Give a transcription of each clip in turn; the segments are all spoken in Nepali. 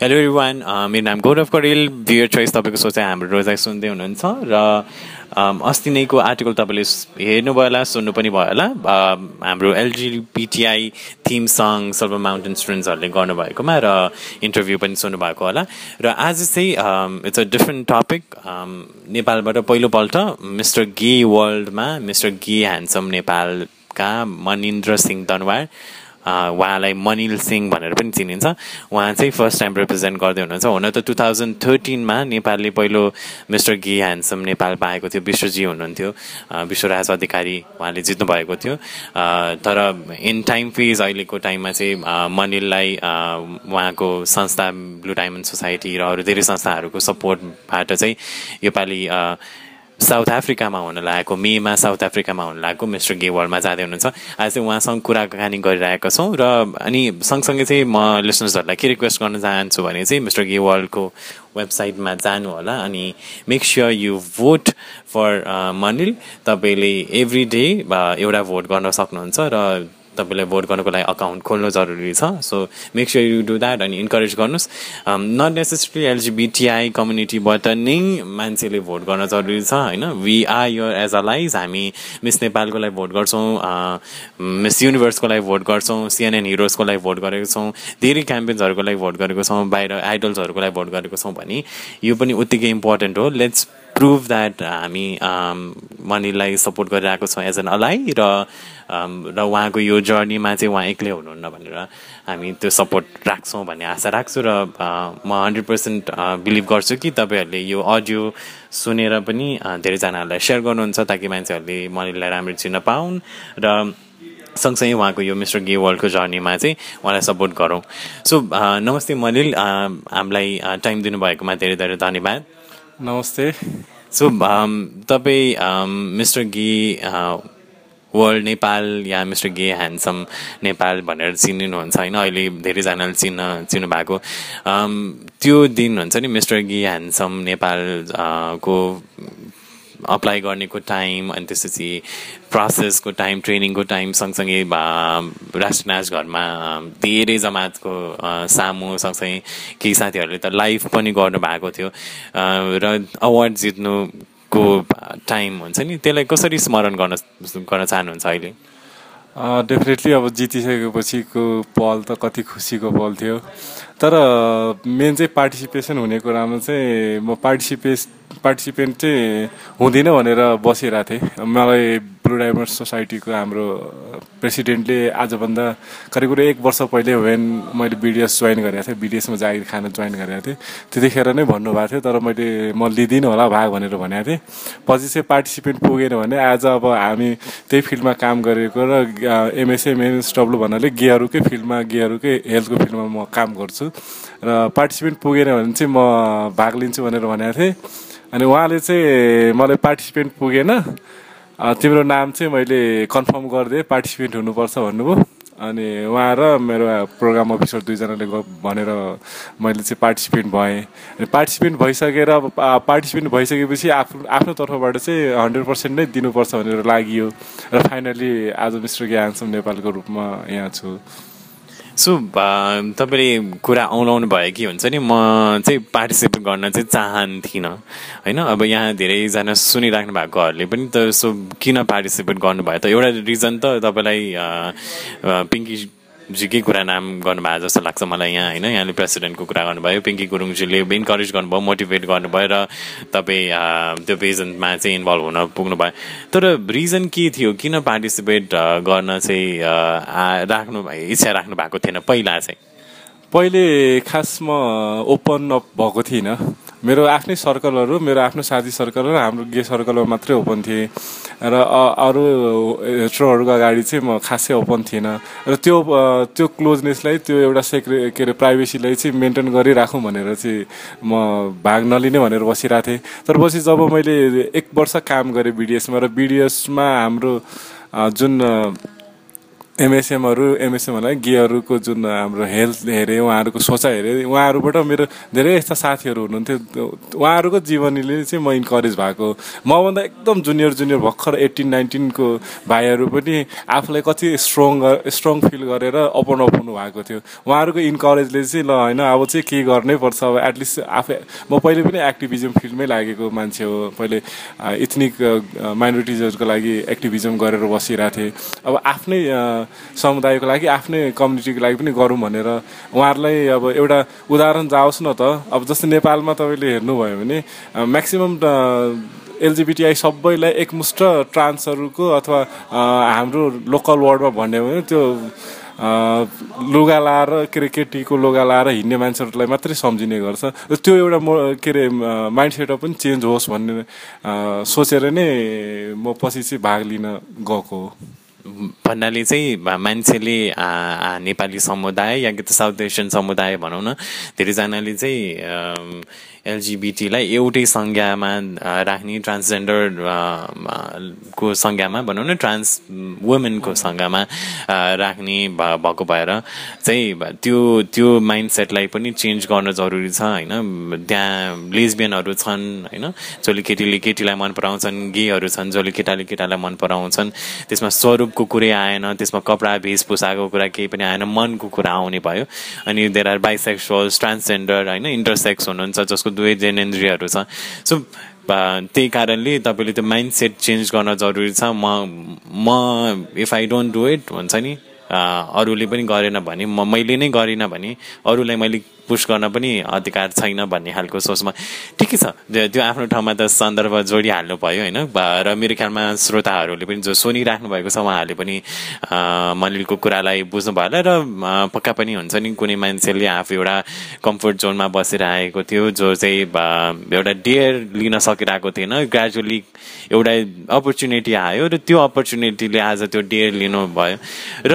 हेलो वान मेरो नाम गौरव करेल बियर चोइस तपाईँको सोचाइ हाम्रो रोजाइ सुन्दै हुनुहुन्छ र um, अस्ति नैको आर्टिकल तपाईँले हेर्नुभयो होला सुन्नु पनि भयो होला। Um, हाम्रो एलजिपिटिआई थिम सङ सल्भ माउन्टेन स्टुडेन्ट्सहरूले गर्नुभएकोमा र इन्टरभ्यू पनि सुन्नुभएको होला। र आज चाहिँ इट्स अ डिफ्रेन्ट टपिक नेपालबाट पहिलोपल्ट मिस्टर गे वर्ल्डमा मिस्टर गे ह्यान्डसम नेपालका मनिन्द्र सिंह दनवार उहाँलाई मनिल सिंह भनेर पनि चिनिन्छ। उहाँ चाहिँ फर्स्ट टाइम रिप्रेजेन्ट गर्दै हुनुहुन्छ। हुन त टु थाउजन्ड थर्टिनमा नेपालले पहिलो मिस्टर गी ह्यान्डसम नेपाल पाएको थियो। विश्वजी हुनुहुन्थ्यो। विश्वराज अधिकारी उहाँले जित्नु भएको थियो तर इन टाइम फेज अहिलेको टाइममा चाहिँ मनिललाई उहाँको संस्था ब्लु डायमन्ड सोसाइटी र अरू धेरै संस्थाहरूको सपोर्टबाट चाहिँ योपालि साउथ अफ्रिकामा हुन लागेको मेमा साउथ अफ्रिकामा हुन लागेको मिस्टर गेवालमा जाँदै हुनुहुन्छ। आज चाहिँ उहाँसँग कुराकानी गरिरहेका छौँ र अनि सँगसँगै चाहिँ म लिसनर्सहरूलाई के रिक्वेस्ट गर्न चाहन्छु भने चाहिँ मिस्टर गेवालको वेबसाइटमा जानु होला अनि make sure you vote for Manil तपाईँले एभ्री डे एउटा भोट गर्न सक्नुहुन्छ र तपाईँलाई भोट गर्नुको लागि अकाउन्ट खोल्नु जरुरी छ। So make sure you do that अनि इन्करेज गर्नुहोस्। नट नेसेसरी एलजिबिटिआई कम्युनिटीबाट नै मान्छेले भोट गर्न जरुरी छ होइन? We are here as allies हामी मिस नेपालको लागि भोट गर्छौँ मिस युनिभर्सको लागि भोट गर्छौँ सिएनएन हिरोजको लागि भोट गरेको छौँ धेरै क्याम्पेन्सहरूको लागि भोट गरेको छौँ बाहिर आइडल्सहरूको लागि भोट गरेको छौँ भने यो पनि उत्तिकै इम्पोर्टेन्ट हो। लेट्स प्रुभ द्याट हामी मनीलाई सपोर्ट गरिरहेको छौँ एज एन अलाई र र उहाँको यो जर्नीमा चाहिँ उहाँ एक्लै हुनुहुन्न भनेर हामी त्यो सपोर्ट राख्छौँ भन्ने आशा राख्छु र म हन्ड्रेड पर्सेन्ट बिलिभ गर्छु कि तपाईँहरूले यो अडियो सुनेर पनि धेरैजनाहरूलाई सेयर गर्नुहुन्छ ताकि मान्छेहरूले मनिललाई राम्ररी चिन्न पाउन् र सँगसँगै उहाँको यो मिस्टर गे वर्ल्डको जर्नीमा चाहिँ उहाँलाई सपोर्ट गरौँ। सो नमस्ते मनिल हामीलाई टाइम दिनुभएकोमा धेरै धेरै धन्यवाद। नमस्ते। सो तपाईँ मिस्टर गे वर्ल्ड नेपाल या मिस्टर गे ह्यान्डसम नेपाल भनेर चिनिनुहुन्छ होइन? अहिले धेरैजनाले चिन्न चिन्नु भएको त्यो दिन हुन्छ नि मिस्टर गे ह्यान्डसम नेपालको अप्लाई गर्नेको टाइम अनि त्यसपछि प्रोसेसको टाइम ट्रेनिङको टाइम सँगसँगै राष्ट्रनाज घरमा धेरै जमातको सामु सँगसँगै केही साथीहरूले त लाइभ पनि गर्नुभएको थियो। र अवार्ड जित्नु को टाइम हुन्छ नि त्यसलाई कसरी स्मरण गर्न गर्न चाहनुहुन्छ अहिले? डेफिनेटली अब जितिसकेपछिको पल त कति खुसीको पल थियो। तर मेन चाहिँ पार्टिसिपेसन हुने कुरामा चाहिँ म पार्टिसिपेस पार्टिसिपेन्ट चाहिँ हुँदिनँ भनेर बसिरहेको थिएँ। मलाई डायमन्ड सोसाइटीको हाम्रो प्रेसिडेन्टले आजभन्दा करिब करिब एक वर्ष पहिले वेन मैले बिडिएस जोइन गरेको थिएँ। बिडिएसमा जागिर खान जोइन गरेको थिएँ। त्यतिखेर नै भन्नुभएको थियो तर मैले म लिँदिनँ होला भाग भनेर भनेको थिएँ। पछि चाहिँ पार्टिसिपेन्ट पुगेन भने आज अब हामी त्यही फिल्डमा काम गरेको र एमएसएम एमएसडब्लु भन्नाले गेहरूकै फिल्डमा गेहरूकै हेल्थको फिल्डमा म काम गर्छु। र पार्टिसिपेन्ट पुगेन भने चाहिँ म भाग लिन्छु भनेर भनेको थिएँ। अनि उहाँले चाहिँ मलाई पार्टिसिपेन्ट पुगेन। तिम्रो नाम चाहिँ मैले कन्फर्म गरिदिएँ पार्टिसिपेन्ट हुनुपर्छ भन्नुभयो। अनि उहाँ र मेरो प्रोग्राम अफिसर दुईजनाले भनेर मैले चाहिँ पार्टिसिपेन्ट भएँ। अनि पार्टिसिपेन्ट भइसकेर पार्टिसिपेन्ट भइसकेपछि आफ्नो आफ्नो तर्फबाट चाहिँ हन्ड्रेड पर्सेन्ट नै दिनुपर्छ भनेर लागि र फाइनली आज मिस्टर ग्यान्सम नेपालको रूपमा यहाँ छु। सो तपाईँले कुरा औलाउनु भयो कि हुन्छ नि म चाहिँ पार्टिसिपेट गर्न चाहिँ चाहन्थिनँ। होइन अब यहाँ धेरैजना सुनिराख्नु भएकोहरूले पनि त सो किन पार्टिसिपेट गर्नुभयो? त एउटा रिजन त तपाईँलाई पिङ्की जीकै कुरा नाम गर्नुभयो जस्तो लाग्छ मलाई यहाँ होइन? यहाँले प्रेसिडेन्टको कुरा गर्नुभयो पिङ्की गुरुङजीले इन्करेज गर्नुभयो मोटिभेट गर्नुभयो र तपाईँ त्यो पेजेन्टमा चाहिँ इन्भल्भ हुन पुग्नुभयो। तर रिजन के थियो? किन पार्टिसिपेट गर्न चाहिँ राख्नु इच्छा राख्नु भएको थिएन पहिला चाहिँ? पहिले खास म ओपन अप भएको थिइनँ मेरो आफ्नै सर्कलहरू मेरो आफ्नो साथी सर्कल र हाम्रो गे सर्कलमा मात्रै ओपन थिएँ। र अरू हेट्रोहरूको अगाडि चाहिँ म खासै ओपन थिइनँ र त्यो त्यो क्लोजनेसलाई त्यो एउटा सेक्रे के अरे प्राइभेसीलाई चाहिँ मेन्टेन गरिराखौँ भनेर चाहिँ म भाग नलिने भनेर बसिरहेको थिएँ। तर पछि जब मैले एक वर्ष काम गरेँ बिडिएसमा र बिडिएसमा हाम्रो जुन एमएसएमहरू एमएसएम होला गेहरूको जुन हाम्रो हेल्थ हेरेँ उहाँहरूको सोचाइ हेरेँ उहाँहरूबाट मेरो धेरै यस्ता साथीहरू हुनुहुन्थ्यो। उहाँहरूको जीवनीले चाहिँ म इन्करेज भएको मभन्दा एकदम जुनियर जुनियर भर्खर एट्टिन नाइन्टिनको भाइहरू पनि आफूलाई कति स्ट्रङ स्ट्रङ फिल गरेर अपन अपाउनु भएको थियो। उहाँहरूको इन्करेजले चाहिँ ल होइन अब चाहिँ के गर्नै पर्छ? अब एटलिस्ट आफै म पहिले पनि एक्टिभिजम फिल्डमै लागेको मान्छे हो। पहिले इथनिक माइनोरिटिजहरूको लागि एक्टिभिजम गरेर बसिरहेको थिएँ। अब आफ्नै समुदायको लागि आफ्नै कम्युनिटीको लागि पनि गरौँ भनेर उहाँहरूलाई अब एउटा उदाहरण जाओस् न त। अब जस्तै नेपालमा तपाईँले हेर्नुभयो भने म्याक्सिमम् एलजिबिटिआई सबैलाई एकमुष्ट ट्रान्सहरूको अथवा हाम्रो लोकल वर्डमा भन्यो भने त्यो लुगा लाएर के अरे केटीको लुगा लाएर हिँड्ने मान्छेहरूलाई मात्रै सम्झिने गर्छ। त्यो एउटा म के अरे माइन्ड सेटअप पनि चेन्ज होस् भन्ने सोचेर नै म पछि चाहिँ भाग लिन गएको हो। भन्नाले चाहिँ मान्छेले नेपाली समुदाय या कि त साउथ एसियन समुदाय भनौँ न धेरैजनाले चाहिँ एलजिबिटीलाई एउटै संज्ञामा राख्ने ट्रान्सजेन्डर को संज्ञामा भनौँ न ट्रान्स वुमेनको संज्ञामा राख्ने भएको भएर चाहिँ त्यो त्यो माइन्ड सेटलाई पनि चेन्ज गर्न जरुरी छ होइन? त्यहाँ लेजबियनहरू छन् होइन? जसले केटीले केटीलाई मन पराउँछन् गेहरू छन् जसले केटाले केटालाई मन पराउँछन्। त्यसमा स्वरूपको कुरै आएन त्यसमा कपडा वेशभूषाको कुरा केही पनि आएन मनको कुरा आउने भयो। अनि देयर आर बाइसेक्सुअल्स ट्रान्सजेन्डर होइन? इन्टरसेक्स हुनुहुन्छ जसको दुवै जेनेन्द्रियहरू छ। सो त्यही कारणले तपाईँले त्यो माइन्ड सेट चेन्ज गर्न जरुरी छ। म म if I don't do it हुन्छ नि अरूले पनि गरेन भने म मैले नै गरिनँ भने अरूलाई मैले पुस गर्न पनि अधिकार छैन भन्ने खालको सोचमा ठिकै छ। त्यो आफ्नो ठाउँमा त सन्दर्भ जोडिहाल्नु भयो होइन? र मेरो ख्यालमा श्रोताहरूले पनि जो सुनिराख्नु भएको छ उहाँहरूले पनि मलिलको कुरालाई बुझ्नु भयो होला र पक्का पनि हुन्छ नि कुनै मान्छेले आफू एउटा कम्फोर्ट जोनमा बसिरहेको थियो जो चाहिँ एउटा डेयर लिन सकिरहेको थिएन। ग्रेजुअली एउटा अपर्च्युनिटी आयो र त्यो अपर्च्युनिटीले आज त्यो डेयर लिनु भयो। र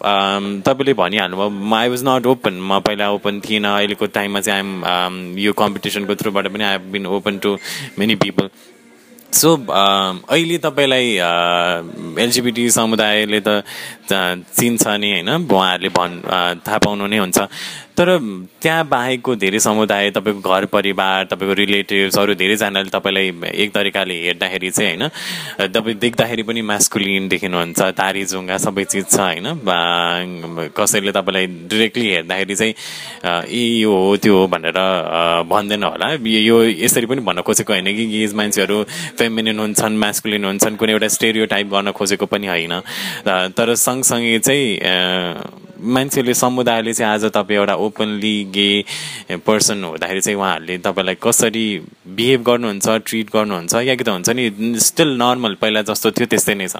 तपाईँले भनिहाल्नुभयो म आई वाज नट ओपन म पहिला ओपन थिइनँ। अहिलेको टाइममा चाहिँ आइएम यो कम्पिटिसनको थ्रुबाट पनि I have been open to many people so अहिले तपाईँलाई एलजिबिटी समुदायले त चिन्छ नि होइन? उहाँहरूले भन् थाहा पाउनु नै हुन्छ। तर त्यहाँ बाहेकको धेरै समुदाय तपाईँको घर परिवार तपाईँको रिलेटिभ्स अरू धेरैजनाले तपाईँलाई एक तरिकाले हेर्दाखेरि चाहिँ होइन तपाईँ देख्दाखेरि पनि मास्कुलिन देखिनुहुन्छ तारी जुङ्गा सबै चिज छ होइन कसैले तपाईँलाई डिरेक्टली हेर्दाखेरि चाहिँ ए यो हो त्यो हो भनेर भन्दैन होला। यो यसरी पनि भन्न खोजेको होइन कि गेज मान्छेहरू फेमिनिन हुन्छन् मास्कुलिन हुन्छन् कुनै एउटा स्टेरियो टाइप गर्न खोजेको पनि होइन। तर सँगसँगै चाहिँ मान्छेले समुदायले चाहिँ आज तपाईँ एउटा ओपनली गे पर्सन हुँदाखेरि चाहिँ उहाँहरूले तपाईँलाई कसरी बिहेभ गर्नुहुन्छ ट्रिट गर्नुहुन्छ या कि त हुन्छ नि स्टिल नर्मल पहिला जस्तो थियो त्यस्तै नै छ।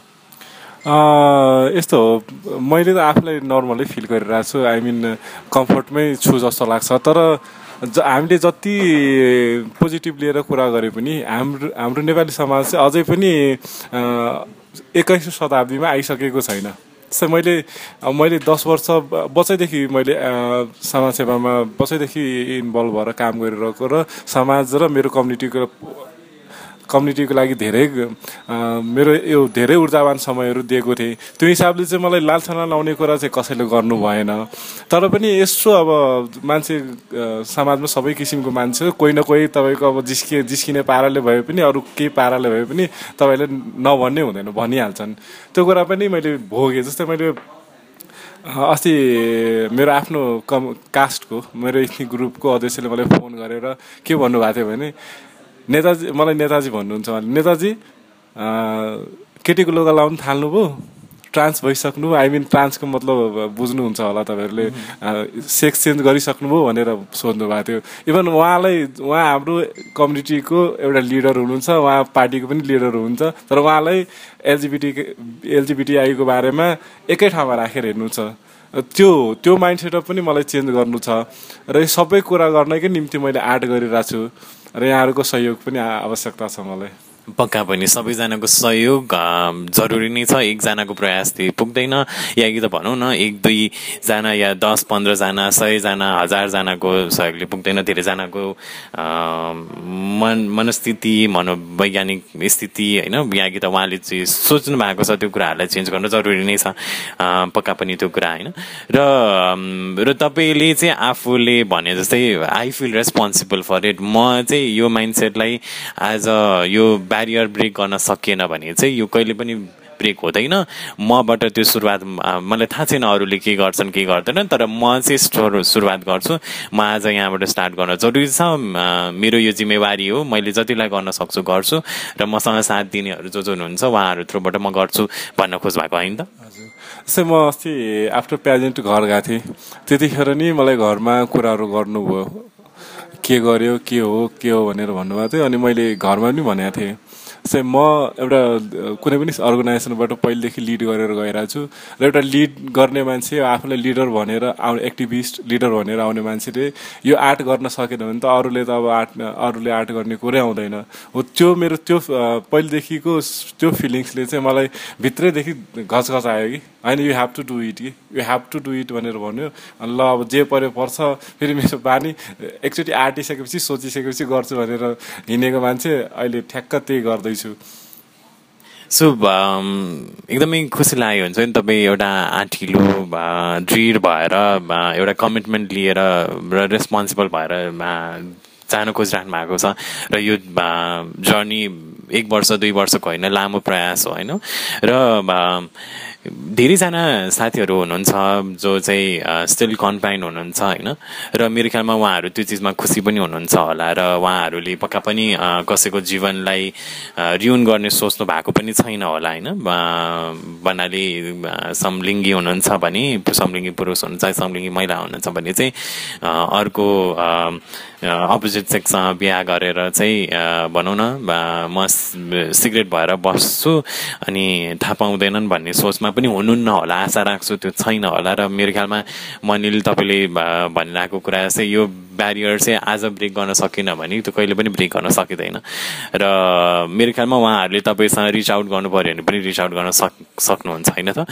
यस्तो हो। मैले त आफूलाई नर्मलै फिल गरिरहेको छु। आई मिन कम्फर्टमै छु जस्तो लाग्छ। तर ज हामीले जति पोजिटिभ लिएर कुरा गरे पनि हाम्रो हाम्रो नेपाली समाज चाहिँ अझै पनि एक्काइसौँ शताब्दीमा आइसकेको छैन। जस्तै मैले मैले दस वर्ष बच्चैदेखि मैले समाजसेवामा बच्चैदेखि इन्भल्भ भएर काम गरिरहेको र समाज र मेरो कम्युनिटीको कम्युनिटीको लागि धेरै मेरो यो धेरै ऊर्जावान समयहरू दिएको थिएँ। त्यो हिसाबले चाहिँ मलाई लालछना लाउने कुरा चाहिँ कसैले गर्नु भएन। तर पनि यसो अब मान्छे समाजमा सबै किसिमको मान्छे कोही न कोही तपाईँको अब जिस्किए जिस्किने पाराले भए पनि अरू केही पाराले भए पनि तपाईँले नभन्ने हुँदैन भनिहाल्छन्। त्यो कुरा पनि मैले भोगेँ। जस्तै मैले अस्ति मेरो आफ्नो कम कास्टको मेरो ग्रुपको अध्यक्षले मलाई फोन गरेर के भन्नुभएको थियो भने नेताजी मलाई नेताजी भन्नुहुन्छ नेताजी केटीको लुगा लाउनु थाल्नुभयो? ट्रान्स भइसक्नु आई मिन ट्रान्सको मतलब बुझ्नुहुन्छ होला तपाईँहरूले। सेक्स चेन्ज गरिसक्नुभयो भनेर सोध्नु भएको थियो। इभन उहाँलाई उहाँ हाम्रो कम्युनिटीको एउटा लिडर हुनुहुन्छ उहाँ पार्टीको पनि लिडर हुनुहुन्छ तर उहाँलाई एलजिबिटी एलजिबिटिआईको बारेमा एकै ठाउँमा राखेर हेर्नु छ त्यो त्यो माइन्ड सेटअप पनि मलाई चेन्ज गर्नु छ। र सबै कुरा गर्नकै निम्ति मैले आर्ट गरिरहेको छु र यहाँहरूको सहयोग पनि आवश्यकता छ मलाई। पक्का पनि सबैजनाको सहयोग जरुरी नै छ। एकजनाको प्रयासले पुग्दैन। या कि त भनौँ न एक दुईजना या दस पन्ध्रजना सयजना हजारजनाको सहयोगले पुग्दैन। धेरैजनाको मन मनस्थिति मनोवैज्ञानिक स्थिति होइन? या कि त उहाँले चाहिँ सोच्नु भएको छ त्यो कुराहरूलाई चेन्ज गर्नु जरुरी नै छ। पक्का पनि त्यो कुरा होइन? र र तपाईँले चाहिँ आफूले भने जस्तै I feel responsible for it म चाहिँ यो माइन्डसेटलाई एज अ यो ब्यारियर ब्रेक गर्न सकिएन भने चाहिँ यो कहिले पनि ब्रेक हुँदैन। मबाट त्यो सुरुवात मलाई थाहा छैन अरूले के गर्छन् के गर्दैनन् तर म चाहिँ सुरुवात गर्छु। म आज यहाँबाट स्टार्ट गर्न जरुरी छ। मेरो यो जिम्मेवारी हो। मैले जतिलाई गर्न सक्छु गर्छु र मसँग साथ दिनेहरू जो जो हुनुहुन्छ उहाँहरू थ्रुबाट म गर्छु भन्न खोज भएको होइन त। जस्तै म अस्ति आफ्टर प्याजेन्ट घर गएको थिएँ। त्यतिखेर नि मलाई घरमा कुराहरू गर्नुभयो। के गर्यो के हो के हो भनेर भन्नुभएको थियो। अनि मैले घरमा पनि भनेको थिएँ चाहिँ म एउटा कुनै पनि अर्गनाइजेसनबाट पहिलेदेखि लिड गरेर गइरहेको छु र एउटा लिड गर्ने मान्छे आफूलाई लिडर भनेर आउने एक्टिभिस्ट लिडर भनेर आउने मान्छेले यो आर्ट गर्न सकेन भने त अरूले त अब आर्ट अरूले आर्ट गर्ने कुरै आउँदैन। हो त्यो मेरो त्यो पहिलेदेखिको त्यो फिलिङ्सले चाहिँ मलाई भित्रैदेखि घचघच आयो कि। होइन you have to do it कि you have to do it भनेर भन्यो। अनि ल अब जे पऱ्यो पर्छ फेरि मेरो बानी एकचोटि आँटिसकेपछि सोचिसकेपछि गर्छु भनेर हिँडेको मान्छे अहिले ठ्याक्क त्यही गर्दैछु। सो एकदमै खुसी लागेको हुन्छ नि तपाईँ एउटा आँटिलो दृढ भएर एउटा कमिटमेन्ट लिएर र रेस्पोन्सिबल भएर जानु खोजिराख्नु भएको छ। र यो जर्नी एक वर्ष दुई वर्षको होइन लामो प्रयास हो होइन? र धेरैजना साथीहरू हुनुहुन्छ जो चाहिँ स्टिल कन्फाइन हुनुहुन्छ होइन? र मेरो ख्यालमा उहाँहरू त्यो चिजमा खुसी पनि हुनुहुन्छ होला र उहाँहरूले पक्का पनि कसैको जीवनलाई रियुन गर्ने सोच्नु भएको पनि छैन होला होइन? भन्नाले समलिङ्गी हुनुहुन्छ भने समलिङ्गी पुरुष हुनुहुन्छ समलिङ्गी महिला हुनुहुन्छ भने चाहिँ अर्को अपोजिट सेक्ससँग बिहा गरेर चाहिँ भनौँ न म सिगरेट भएर बस्छु अनि थाहा पाउँदैनन् भन्ने सोचमा पनि हुनुहुन्न होला आशा राख्छु त्यो छैन होला र मेरो ख्यालमा मनिल तपाईँले भनिरहेको कुरा चाहिँ यो ब्यारियर चाहिँ आज ब्रेक गर्न सकेन भने त्यो कहिले पनि ब्रेक गर्न सकिँदैन। र मेरो ख्यालमा उहाँहरूले तपाईँसँग रिच आउट गर्नु पऱ्यो भने पनि रिच आउट गर्न सक् सक्नुहुन्छ होइन त?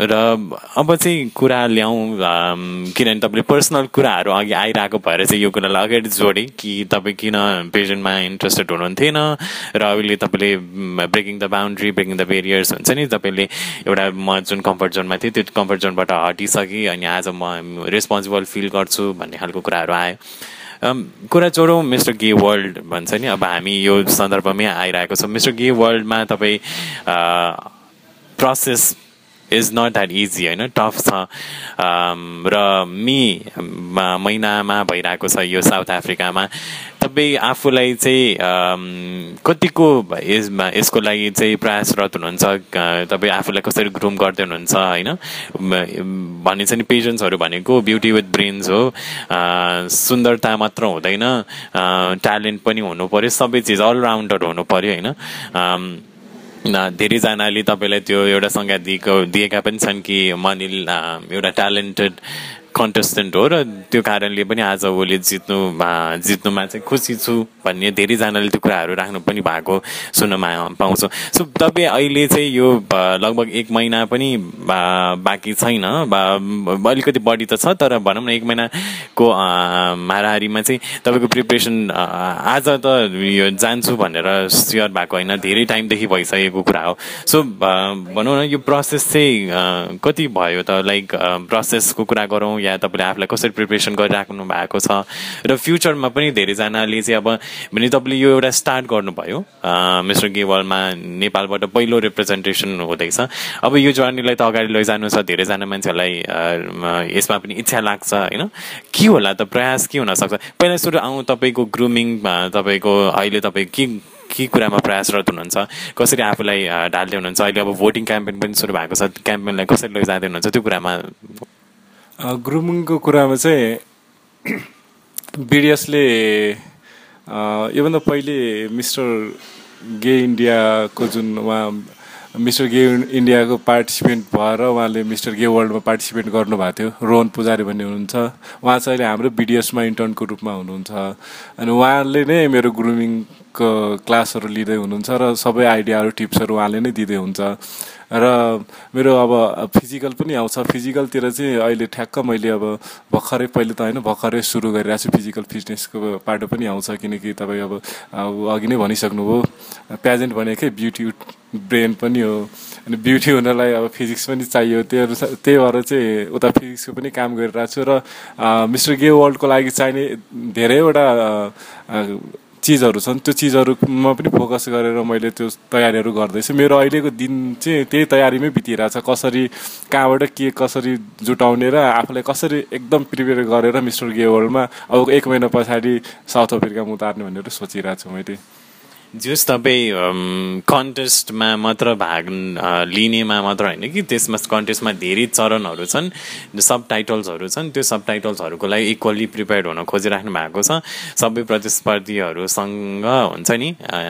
र अब चाहिँ कुरा ल्याउँ किनभने तपाईँले पर्सनल कुराहरू अघि आइरहेको भएर चाहिँ यो कुरालाई अगाडि जोडेँ कि तपाईँ किन पेजेन्टमा इन्ट्रेस्टेड हुनुहुन्थेन? र अहिले तपाईँले breaking the boundary breaking the barriers हुन्छ नि? तपाईँले एउटा म जुन कम्फर्ट जोनमा थिएँ त्यो कम्फर्ट जोनबाट हटिसकेँ अनि आज म रेस्पोन्सिबल फिल गर्छु भन्ने खालको कुराहरू आयो कुरा जोडौँ मिस्टर गे वर्ल्ड भन्छ नि अब हामी यो सन्दर्भमै आइरहेको छौँ। मिस्टर गे वर्ल्डमा तपाईँ process is not that easy होइन टफ छ र मी महिनामा भइरहेको छ यो साउथ अफ्रिकामा तपाईँ आफूलाई चाहिँ कतिको यसमा यसको लागि चाहिँ प्रयासरत हुनुहुन्छ? तपाईँ आफूलाई कसरी ग्रुम गर्दै हुनुहुन्छ होइन? भनिन्छ नि पेजेन्ट्सहरू भनेको ब्युटी विथ ब्रेन्स हो। सुन्दरता मात्र हुँदैन। ट्यालेन्ट पनि हुनु पऱ्यो सबै चिज अलराउन्डर हुनु पऱ्यो होइन? धेरैजनाले तपाईँलाई त्यो एउटा संज्ञा दिएको दिएका पनि छन् कि मनिल एउटा ट्यालेन्टेड कन्टेस्टेन्ट हो र त्यो कारणले पनि आज उसले जित्नु जित्नुमा चाहिँ खुसी छु भन्ने धेरैजनाले त्यो कुराहरू राख्नु पनि भएको सुन्नमा पाउँछौँ। सो तपाईँ अहिले चाहिँ यो लगभग एक महिना पनि बाँकी छैन अलिकति बढी त छ तर भनौँ न एक महिनाको हाराहारीमा चाहिँ तपाईँको प्रिपरेसन आज त यो जान्छु भनेर सेयर भएको होइन धेरै टाइमदेखि भइसकेको कुरा हो। सो भनौँ न यो प्रोसेस चाहिँ कति भयो त? लाइक प्रोसेसको कुरा गरौँ या तपाईँले आफूलाई कसरी प्रिपेरेसन गरिराख्नु भएको छ र फ्युचरमा पनि धेरैजनाले चाहिँ अब भने तपाईँले यो एउटा स्टार्ट गर्नुभयो मिस्टर गेवालमा नेपालबाट पहिलो रिप्रेजेन्टेसन हुँदैछ अब यो जर्नीलाई त अगाडि लैजानु छ धेरैजना मान्छेहरूलाई यसमा पनि इच्छा लाग्छ होइन? के होला त प्रयास के हुनसक्छ पहिला सुरु आउँ तपाईँको ग्रुमिङ तपाईँको अहिले तपाईँ के के कुरामा प्रयासरत हुनुहुन्छ? कसरी आफूलाई ढाल्दै हुनुहुन्छ अहिले अब भोटिङ क्याम्पेन पनि सुरु भएको छ क्याम्पेनलाई कसरी लैजाँदै हुनुहुन्छ? त्यो कुरामा ग्रुमिङको कुरामा चाहिँ बिडिएसले योभन्दा पहिले मिस्टर गे इन्डियाको जुन उहाँ मिस्टर गे इन्डियाको पार्टिसिपेन्ट भएर उहाँले मिस्टर गे वर्ल्डमा पार्टिसिपेट गर्नुभएको थियो रोहन पुजारी भन्ने हुनुहुन्छ। उहाँ चाहिँ अहिले हाम्रो बिडिएसमा इन्टर्नको रूपमा हुनुहुन्छ। अनि उहाँले नै मेरो ग्रुमिङको क्लासहरू लिँदै हुनुहुन्छ र सबै आइडियाहरू टिप्सहरू उहाँले नै दिँदै हुन्छ। र मेरो अब फिजिकल पनि आउँछ। फिजिकलतिर चाहिँ अहिले ठ्याक्क मैले अब भर्खरै पहिले त होइन भर्खरै सुरु गरिरहेको छु फिजिकल फिटनेसको पाटो पनि आउँछ। किनकि तपाईँ अब अघि नै भनिसक्नुभयो प्याजेन्ट भनेकै ब्युटी ब्रेन पनि हो। अनि ब्युटी हुनलाई अब फिजिक्स पनि चाहियो। त्यो त्यही भएर चाहिँ उता फिजिक्सको पनि काम गरिरहेको छु। र मिस्टर गे वर्ल्डको लागि चाहिने धेरैवटा चिजहरू छन् त्यो चिजहरूमा पनि फोकस गरेर मैले त्यो तयारीहरू गर्दैछु। मेरो अहिलेको दिन चाहिँ त्यही तयारीमै बितिरहेछ। कसरी कहाँबाट के कसरी जुटाउने र आफूलाई कसरी एकदम प्रिपेयर गरेर मिस्टर गे वर्ल्डमा अब एक महिना पछाडि साउथ अफ्रिकामा उतार्ने भनेर सोचिरहेको छु मैले। जस तपाईँ कन्टेस्टमा मात्र भाग लिनेमा मात्र होइन कि त्यसमा कन्टेस्टमा धेरै चरणहरू छन् सब टाइटल्सहरू छन् त्यो सब टाइटल्सहरूको लागि इक्वल्ली प्रिपेयर्ड हुन खोजिराख्नु भएको छ। सबै प्रतिस्पर्धीहरूसँग हुन्छ नि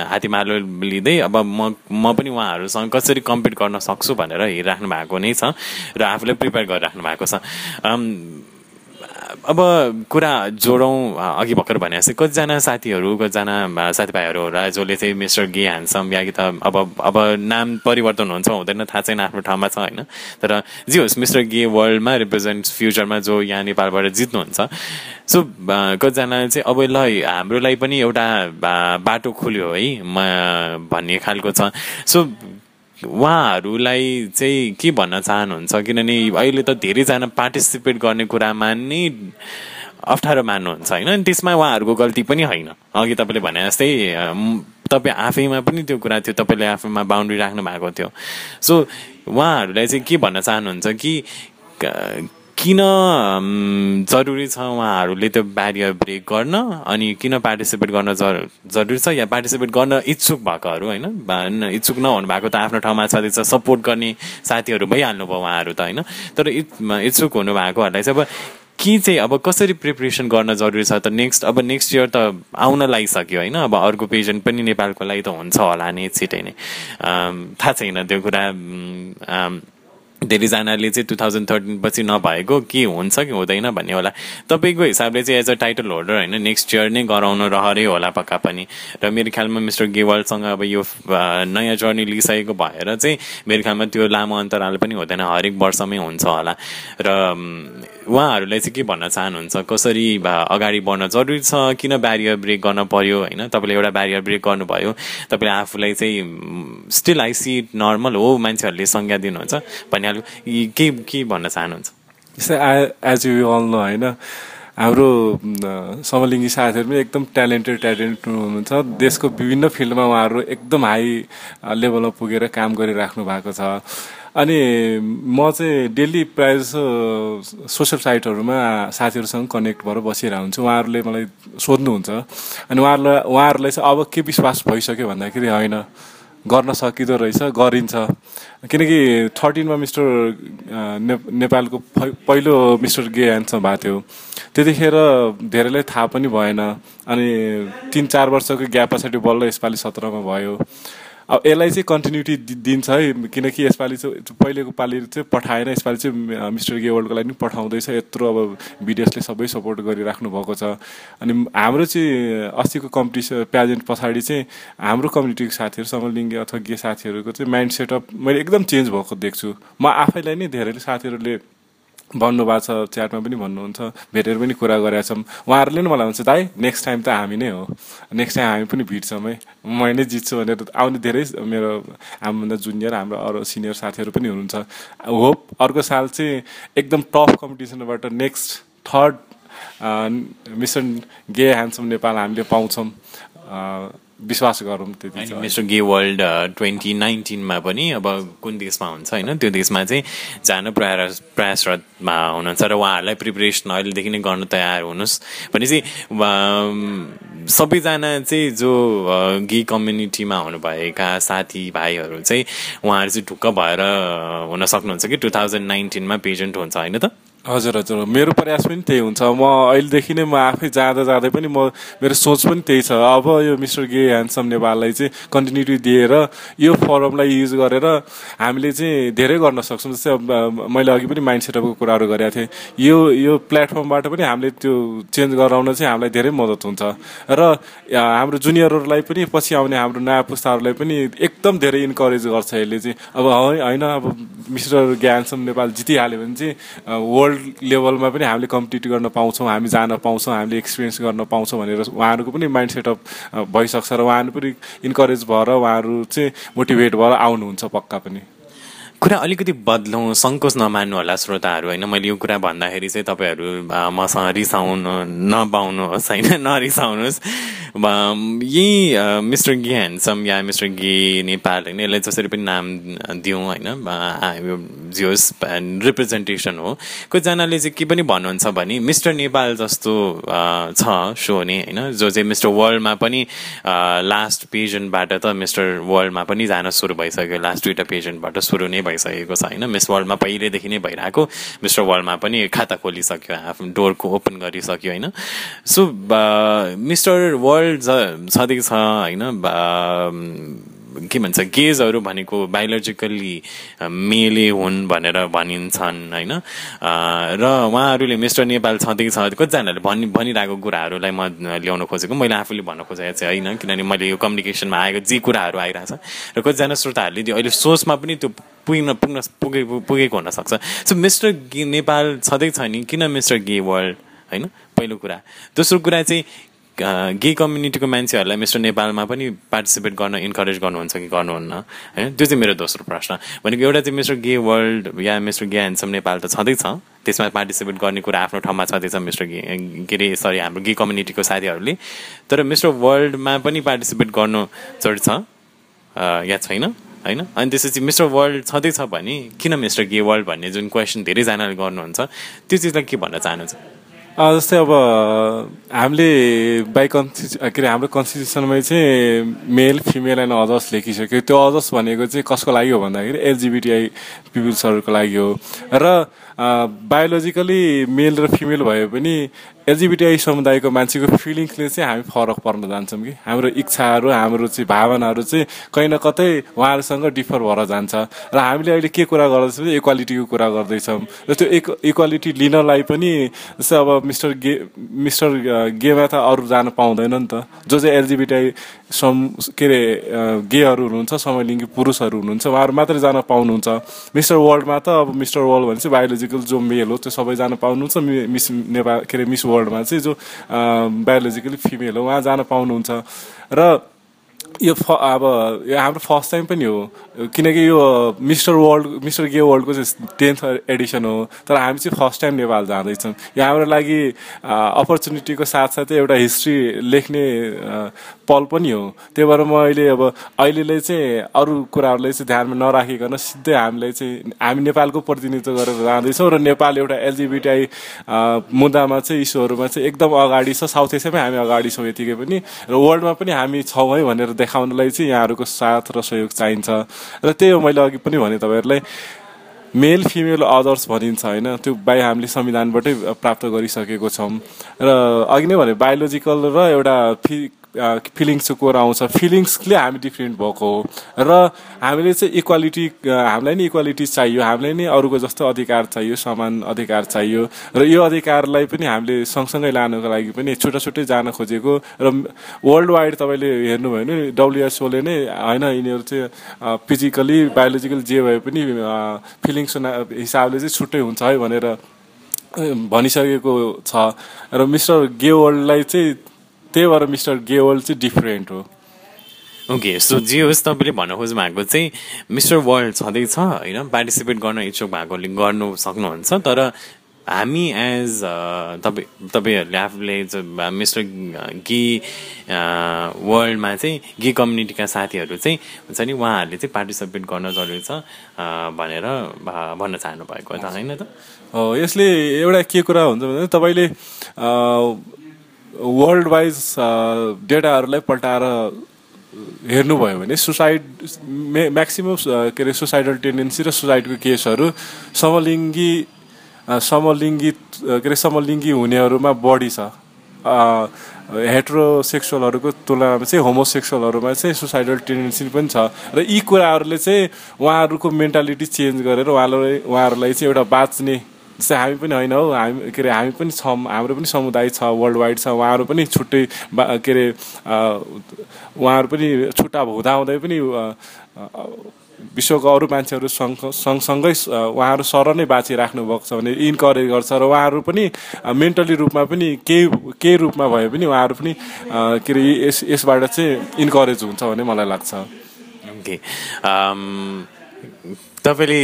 हातीमालो लिँदै अब म म पनि उहाँहरूसँग कसरी कम्पिट गर्न सक्छु भनेर हेरिराख्नु भएको नै छ र आफूलाई प्रिपेयर गरिराख्नु भएको छ। अब कुरा जोडौँ अघि भर्खर भने जस्तै कतिजना साथीहरू कतिजना होला जसले चाहिँ मिस्टर गे ह्यान्डसम या कि त अब अब नाम परिवर्तन हुन्छ हुँदैन थाहा छैन आफ्नो ठाउँमा छ होइन। तर जे होस् मिस्टर गे वर्ल्डमा रिप्रेजेन्ट फ्युचरमा जो यहाँ नेपालबाट जित्नुहुन्छ। सो कतिजना चाहिँ अब ल हाम्रो लागि पनि एउटा बाटो खुल्यो है भन्ने खालको छ। सो उहाँहरूलाई चाहिँ के भन्न चाहनुहुन्छ? किनभने अहिले त धेरैजना पार्टिसिपेट गर्ने कुरामा नै अप्ठ्यारो मान्नुहुन्छ होइन? अनि त्यसमा उहाँहरूको गल्ती पनि होइन। अघि तपाईँले भने जस्तै तपाईँ आफैमा पनि त्यो कुरा थियो तपाईँले आफैमा बााउन्ड्री राख्नु भएको थियो। सो उहाँहरूलाई चाहिँ के भन्न चाहनुहुन्छ कि किन जरुरी छ उहाँहरूले त्यो ब्यारियर ब्रेक गर्न? अनि किन पार्टिसिपेट गर्न जरुरी छ? या पार्टिसिपेट गर्न इच्छुक भएकोहरू होइन? इच्छुक नहुनु भएको त आफ्नो ठाउँमा छँदैछ सपोर्ट गर्ने साथीहरू भइहाल्नु भयो उहाँहरू त होइन? तर इच्छुक हुनुभएकोहरूलाई चाहिँ अब के चाहिँ अब कसरी प्रिपरेसन गर्न जरुरी छ त नेक्स्ट अब नेक्स्ट इयर त आउन लागिसक्यो होइन? अब अर्को पेजेन्ट पनि नेपालको लागि त हुन्छ होला नि छिटै नै। थाहा छैन त्यो कुरा धेरैजनाले चाहिँ टु थाउजन्ड थर्टिन पछि नभएको के हुन्छ कि हुँदैन भन्ने होला। तपाईँको हिसाबले चाहिँ एज अ टाइटल होल्डर होइन नेक्स्ट इयर नै गराउन रहरै होला पक्का पनि। र मेरो ख्यालमा मिस्टर गेवालसँग अब यो नयाँ जर्नी लिइसकेको भएर चाहिँ मेरो ख्यालमा त्यो लामो अन्तराल पनि हुँदैन हरेक वर्षमै हुन्छ होला। र उहाँहरूलाई चाहिँ के भन्न चाहनुहुन्छ? कसरी अगाडि बढ्न जरुरी छ? किन ब्यारियर ब्रेक गर्न पर्यो? होइन तपाईँले एउटा ब्यारियर ब्रेक गर्नुभयो। तपाईँले आफूलाई चाहिँ स्टिल आइसी नर्मल हो मान्छेहरूले संज्ञा दिनुहुन्छ। भनिहाल्नु के के भन्न चाहनुहुन्छ? जस्तै एज यु अल नो होइन हाम्रो समलिङ्गी साथीहरू पनि एकदम ट्यालेन्टेड ट्यालेन्ट हुनुहुन्छ। देशको विभिन्न फिल्डमा उहाँहरू एकदम हाई लेभलमा पुगेर काम गरिराख्नु भएको छ। अनि म चाहिँ डेली प्रायः जसो सोसियल साइटहरूमा साथीहरूसँग कनेक्ट भएर बसिरहेको हुन्छु। उहाँहरूले मलाई सोध्नुहुन्छ। अनि उहाँहरूलाई उहाँहरूलाई चाहिँ अब के विश्वास भइसक्यो भन्दाखेरि होइन गर्न सकिँदो रहेछ गरिन्छ। किनकि थर्टिनमा मिस्टर ने नेपालको पहिलो मिस्टर गे ह्यान्डसम भएको थियो। त्यतिखेर धेरैलाई थाहा पनि भएन। अनि तिन चार वर्षको ग्याप पछाडि बल्ल यसपालि सत्रमा भयो। अब यसलाई चाहिँ कन्टिन्युटी दिन्छ है किनकि यसपालि चाहिँ पहिलेको पालि चाहिँ पठाएन यसपालि चाहिँ मिस्टर गे वर्ल्डको लागि पनि पठाउँदैछ। यत्रो अब बिडिएसले सबै सपोर्ट गरिराख्नु भएको छ। अनि हाम्रो चाहिँ अस्तिको कम्पिटिसन प्याजेन्ट पछाडि चाहिँ हाम्रो कम्युनिटीको साथीहरू समलिङ्गी अथवा गे साथीहरूको चाहिँ माइन्ड सेटअप मैले एकदम चेन्ज भएको देख्छु। म आफैलाई नै धेरै साथीहरूले भन्नुभएको छ च्याटमा पनि भन्नुहुन्छ भेटेर पनि कुरा गरेका छौँ। उहाँहरूले नै मलाई भन्छ दाइ नेक्स्ट टाइम त हामी नै हो। नेक्स्ट टाइम हामी पनि भिड्छौँ है। म नै जित्छु भनेर आउने धेरै मेरो हामीभन्दा जुनियर हाम्रो अरू सिनियर साथीहरू पनि हुनुहुन्छ। होप अर्को साल चाहिँ एकदम tough कम्पिटिसनबाट next third Mister gay handsome Nepal हामीले पाउँछौँ। विश्वास गरौँ त्यति मिस्टर गे वर्ल्ड ट्वेन्टी नाइन्टिनमा पनि अब कुन देशमा हुन्छ होइन त्यो देशमा चाहिँ जान प्रयास प्रयासरतमा हुनुहुन्छ र उहाँहरूलाई प्रिपरेसन अहिलेदेखि नै गर्न तयार हुनुहोस्। भनेपछि सबैजना चाहिँ जो गे कम्युनिटीमा हुनुभएका साथी भाइहरू चाहिँ उहाँहरू चाहिँ ढुक्क भएर हुन सक्नुहुन्छ कि टु थाउजन्ड नाइन्टिनमा पेजेन्ट हुन्छ होइन त? हजुर हजुर। मेरो प्रयास पनि त्यही हुन्छ। म अहिलेदेखि नै म आफै जाँदा जाँदै पनि म मेरो सोच पनि त्यही छ। अब यो मिस्टर गे ह्यान्डसम नेपाललाई चाहिँ कन्टिन्युटी दिएर यो फरमलाई युज गरेर हामीले चाहिँ धेरै गर्न सक्छौँ। जस्तै मैले अघि पनि माइन्ड सेटअपको कुराहरू गरेको थिएँ। यो यो प्लेटफर्मबाट पनि हामीले त्यो चेन्ज गराउन चाहिँ हामीलाई धेरै मद्दत हुन्छ। र हाम्रो जुनियरहरूलाई पनि पछि आउने हाम्रो नयाँ पुस्ताहरूलाई पनि एकदम धेरै इन्करेज गर्छ यसले चाहिँ। अब होइन अब मिस्टर ज्ञानसम नेपाल जितिहाल्यो भने चाहिँ वर्ल्ड वर्ल्ड लेभलमा पनि हामीले कम्पिट गर्न पाउँछौँ हामी जान पाउँछौँ हामीले एक्सपिरियन्स गर्न पाउँछौँ भनेर उहाँहरूको पनि माइन्ड सेटअप भइसक्छ र उहाँहरू पनि इन्करेज भएर उहाँहरू चाहिँ मोटिभेट भएर आउनुहुन्छ पक्का पनि। कुरा अलिकति बदलौँ सङ्कोच नमान्नु होला श्रोताहरू होइन? मैले यो कुरा भन्दाखेरि चाहिँ तपाईँहरू मसँग रिसाउनु नपाउनुहोस् होइन? नरिसाउनुहोस्। यही मिस्टर गी ह्यान्डसम या मिस्टर गी नेपाल होइन? यसलाई जसरी पनि नाम दिउँ होइन? जियोस् रिप्रेजेन्टेसन हो। कतिजनाले चाहिँ के पनि भन्नुहुन्छ भने मिस्टर नेपाल जस्तो छ सो नै होइन? जो चाहिँ मिस्टर वर्ल्डमा पनि लास्ट पेजेन्टबाट त मिस्टर वर्ल्डमा पनि जान सुरु भइसक्यो लास्ट दुइटा पेजेन्टबाट सुरु नै भइसकेको छ होइन? मिस वर्ल्डमा पहिल्यैदेखि नै भइरहेको। मिस्टर वर्ल्डमा पनि खाता खोलिसक्यो आफ्नो डोरको ओपन गरिसक्यो होइन? सो मिस्टर वर्ल्ड छँदैछ होइन? के भन्छ गेजहरू भनेको बायोलोजिकल्ली मेले हुन् भनेर भनिन्छन् होइन? र उहाँहरूले मिस्टर नेपाल छँदैछ कतिजनाहरूले भनि भनिरहेको कुराहरूलाई म ल्याउन खोजेको मैले आफूले भन्न खोजेको चाहिँ होइन किनभने मैले यो कम्युनिकेसनमा आएको जे कुराहरू आइरहेछ र कतिजना श्रोताहरूले त्यो अहिले सोचमा पनि त्यो पुग्न पुग्न पुगे पुगेको हुनसक्छ। सो मिस्टर नेपाल छँदैछ नि किन मिस्टर गे वर्ल्ड होइन? पहिलो कुरा। दोस्रो कुरा चाहिँ गे कम्युनिटीको मान्छेहरूलाई मिस्टर नेपालमा पनि पार्टिसिपेट गर्न इन्करेज गर्नुहुन्छ कि गर्नुहुन्न होइन? त्यो चाहिँ मेरो दोस्रो प्रश्न। भनेको एउटा चाहिँ मिस्टर गे वर्ल्ड या मिस्टर गे ह्यान्डसम नेपाल त छँदैछ त्यसमा पार्टिसिपेट गर्ने कुरा आफ्नो ठाउँमा छँदैछ मिस्टर गे के अरे सरी हाम्रो गे कम्युनिटीको साथीहरूले। तर मिस्टर वर्ल्डमा पनि पार्टिसिपेट गर्नु छ। या छैन होइन? अनि त्यसपछि मिस्टर वर्ल्ड छँदैछ भने किन मिस्टर गे वर्ल्ड भन्ने जुन क्वेसन धेरैजनाले गर्नुहुन्छ त्यो चिजलाई के भन्न चाहनुहुन्छ? जस्तै अब हामीले बाई कन्सि के अरे हाम्रो कन्स्टिट्युसनमै चाहिँ मेल फिमेल एन्ड अदर्स लेखिसक्यो। त्यो अदर्स भनेको चाहिँ कसको लागि हो भन्दाखेरि एलजिबिटिआई पिपुल्सहरूको लागि हो। र बायोलोजिकली मेल र फिमेल भए पनि एलजिबिटिआई समुदायको मान्छेको फिलिङ्सले चाहिँ हामी फरक पर्न जान्छौँ कि। हाम्रो इच्छाहरू हाम्रो चाहिँ भावनाहरू चाहिँ कहीँ न कतै उहाँहरूसँग डिफर भएर जान्छ। र हामीले अहिले के कुरा गर्दैछौँ इक्वालिटीको कुरा गर्दैछौँ। त्यो इक् इक्वालिटी लिनलाई पनि जस्तै अब मिस्टर गे मिस्टर गेमा त अरू जान पाउँदैन नि त। जो चाहिँ एलजिबिटिआई सम के अरे गेहरू हुनुहुन्छ समलिङ्गी पुरुषहरू हुनुहुन्छ उहाँहरू मात्रै जान पाउनुहुन्छ। मिस्टर वर्ल्डमा त अब मिस्टर वर्ल्ड भने चाहिँ बायोलोजिकल जो मेल हो त्यो सबै जान पाउनुहुन्छ। मिस नेपाल के अरे मिस वर्ल्डमा चाहिँ जो बायोलोजिकली फिमेल हो उहाँ जान पाउनुहुन्छ। र यो फ अब यो हाम्रो फर्स्ट टाइम पनि हो। किनकि यो मिस्टर वर्ल्ड मिस्टर गे वर्ल्डको चाहिँ टेन्थ एडिसन हो। तर हामी चाहिँ फर्स्ट टाइम नेपाल जाँदैछौँ। यो हाम्रो लागि अपर्च्युनिटीको साथसाथै एउटा हिस्ट्री लेख्ने पल पनि हो। त्यही भएर म अहिले अब अहिलेलाई चाहिँ अरू कुराहरूलाई चाहिँ ध्यानमा नराखिकन सिधै हामीलाई चाहिँ हामी नेपालको प्रतिनिधित्व गरेर जाँदैछौँ र नेपाल एउटा एलजिबिटिआई मुद्दामा चाहिँ इस्युहरूमा चाहिँ एकदम अगाडि छ। साउथ एसियामै हामी अगाडि छौँ यतिकै पनि र वर्ल्डमा पनि हामी छौँ है भनेर देखाउनलाई चाहिँ यहाँहरूको साथ र सहयोग चाहिन्छ। र त्यही हो मैले अघि पनि भने तपाईँहरूलाई मेल फिमेल अदर्स भनिन्छ होइन। त्यो बाई हामीले संविधानबाटै प्राप्त गरिसकेको छौँ। र अघि नै भने बायोलोजिकल र एउटा फि फिलिङ्सको कुरा आउँछ। फिलिङ्सले हामी डिफ्रेन्ट भएको हो। र हामीले चाहिँ इक्वालिटी हामीलाई नै इक्वालिटी चाहियो। हामीलाई नै अरूको जस्तो अधिकार चाहियो समान अधिकार चाहियो। र यो अधिकारलाई पनि हामीले सँगसँगै लानुको लागि पनि छुट्टा छुट्टै जान खोजेको। र वर्ल्ड वाइड तपाईँले हेर्नुभयो भने डब्लुएचओले नै होइन यिनीहरू चाहिँ फिजिकली बायोलोजिकल जे भए पनि फिलिङ्स हिसाबले चाहिँ छुट्टै हुन्छ है भनेर भनिसकेको छ। र मिस्टर गे वर्ल्डलाई चाहिँ त्यही भएर मिस्टर गेवल चाहिँ डिफ्रेन्ट हो। ओके सो जे होस् तपाईँले भन्न खोज्नु भएको चाहिँ मिस्टर वर्ल्ड छँदैछ होइन? पार्टिसिपेट गर्न इच्छुक भएकोले गर्नु सक्नुहुन्छ तर हामी एज तपाईँ तपाईँहरूले आफूले मिस्टर गी वर्ल्डमा चाहिँ गी कम्युनिटीका साथीहरू चाहिँ हुन्छ नि उहाँहरूले चाहिँ पार्टिसिपेट गर्न जरुरी छ भनेर भन्न चाहनु भएको त होइन त? यसले एउटा के कुरा हुन्छ भने तपाईँले वर्ल्ड वाइज डेटाहरूलाई पल्टाएर हेर्नुभयो भने सुसाइड मे म्याक्सिमम् के अरे सुसाइडल टेन्डेन्सी र सुसाइडको केसहरू समलिङ्गी समलिङ्गी के अरे समलिङ्गी हुनेहरूमा बढी छ. हेट्रोसेक्सुअलहरूको तुलनामा चाहिँ होमोसेक्सुअलहरूमा चाहिँ सुसाइडल टेन्डेन्सी पनि छ. र यी कुराहरूले चाहिँ उहाँहरूको मेन्टालिटी चेन्ज गरेर उहाँलाई उहाँहरूलाई चाहिँ एउटा बाँच्ने जस्तै हामी पनि होइन हौ हामी के अरे हामी पनि छौँ हाम्रो पनि समुदाय छ वर्ल्ड वाइड छ उहाँहरू पनि छुट्टै के अरे उहाँहरू पनि छुट्टा हुँदाहुँदै पनि विश्वको अरू मान्छेहरू सँग सँगसँगै उहाँहरू सर नै बाँचिराख्नु भएको छ भने इन्करेज गर्छ र उहाँहरू पनि मेन्टली रूपमा पनि केही केही रूपमा भए पनि उहाँहरू पनि के अरे यस यसबाट चाहिँ इन्करेज हुन्छ भन्ने मलाई लाग्छ। ओके तपाईँले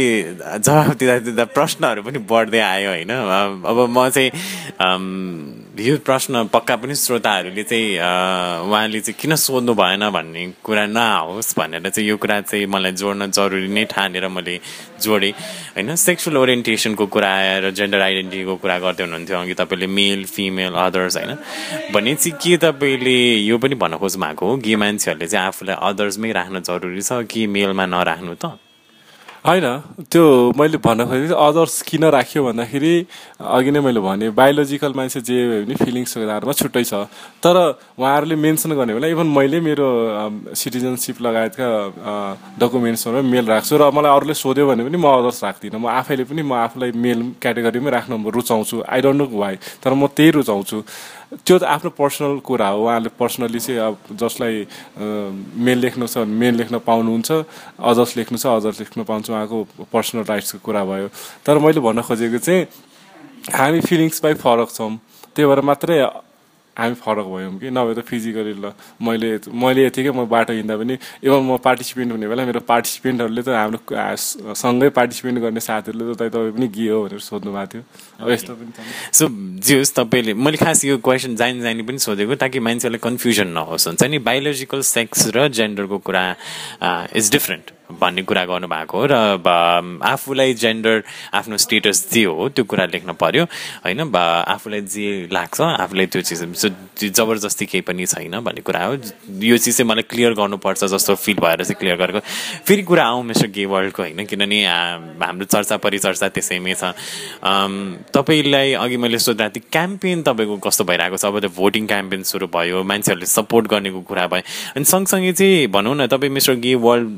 जवाब दिँदा दिँदा प्रश्नहरू पनि बढ्दै आयो होइन। अब म चाहिँ यो प्रश्न पक्का पनि श्रोताहरूले चाहिँ उहाँले चाहिँ किन सोध्नु भएन भन्ने कुरा नआओस् भनेर चाहिँ यो कुरा चाहिँ मलाई जोड्न जरुरी नै ठानेर मैले जोडेँ। होइन सेक्सुअल ओरिएन्टेसनको कुरा आएर जेन्डर आइडेन्टिटीको कुरा गर्दै हुनुहुन्थ्यो अघि तपाईँले मेल फिमेल अदर्स होइन। भने चाहिँ के तपाईँले यो पनि भन्न खोज्नु भएको हो? गे मान्छेहरूले चाहिँ आफूलाई अदर्समै राख्न जरुरी छ कि मेलमा नराख्नु त? होइन त्यो मैले भन्न खोजेको अदर्स किन राख्यो भन्दाखेरि अघि नै मैले भने बायोलोजिकल मान्छे जे भयो भने फिलिङ्सको छुट्टै छ। तर उहाँहरूले मेन्सन गर्ने बेला इभन मैले मेरो सिटिजनसिप लगायतका डकुमेन्ट्सहरू मेल राख्छु र मलाई अरूले सोध्यो भने पनि म अदर्स राख्दिनँ। म आफैले पनि म आफूलाई मेल क्याटेगोरीमै राख्न रुचाउँछु। आई डोन्ट नो वाइ तर म त्यही रुचाउँछु। त्यो त आफ्नो पर्सनल कुरा हो। उहाँले पर्सनली चाहिँ अब जसलाई मेल लेख्नु छ मेल लेख्न पाउनुहुन्छ अजर्स लेख्नु छ अजर्स लेख्न पाउँछ। उहाँको पर्सनल राइट्सको कुरा भयो। तर मैले भन्न खोजेको चाहिँ हामी फिलिङ्स बाई फरक छौँ। त्यही भएर मात्रै हामी फरक भयौँ कि? नभए त फिजिकली ल मैले मैले यतिकै म बाटो हिँड्दा पनि इभन म पार्टिसिपेन्ट हुने बेला मेरो पार्टिसिपेन्टहरूले त हाम्रो सँगै पार्टिसिपेन्ट गर्ने साथीहरूले त तपाईँ पनि गियो भनेर सोध्नु भएको थियो। अब यस्तो पनि सो जियोस् तपाईँले मैले खास यो क्वेसन जानी जानी पनि सोधेको ताकि मान्छेलाई कन्फ्युजन नहोस्। हुन्छ नि? बायोलोजिकल सेक्स र जेन्डरको कुरा इज डिफ्रेन्ट भन्ने कुरा गर्नुभएको हो र आफूलाई जेन्डर आफ्नो स्टेटस जे हो त्यो कुरा लेख्न पर्यो। होइन आफूलाई जे लाग्छ आफूलाई त्यो चिज जबरजस्ती केही पनि छैन भन्ने कुरा हो। यो चिज चाहिँ मलाई क्लियर गर्नुपर्छ जस्तो फिल भएर चाहिँ क्लियर गरेको। फेरि कुरा आउँ मिस्टर गे वर्ल्डको होइन? किनभने हाम्रो चर्चा परिचर्चा त्यसैमै छ। तपाईँलाई अघि मैले सोध्दा थिएँ क्याम्पेन तपाईँको कस्तो भइरहेको छ? अब त्यो भोटिङ क्याम्पेन सुरु भयो मान्छेहरूले सपोर्ट गर्नेको कुरा भयो। अनि सँगसँगै चाहिँ भनौँ न तपाईँ मिस्टर गे वर्ल्ड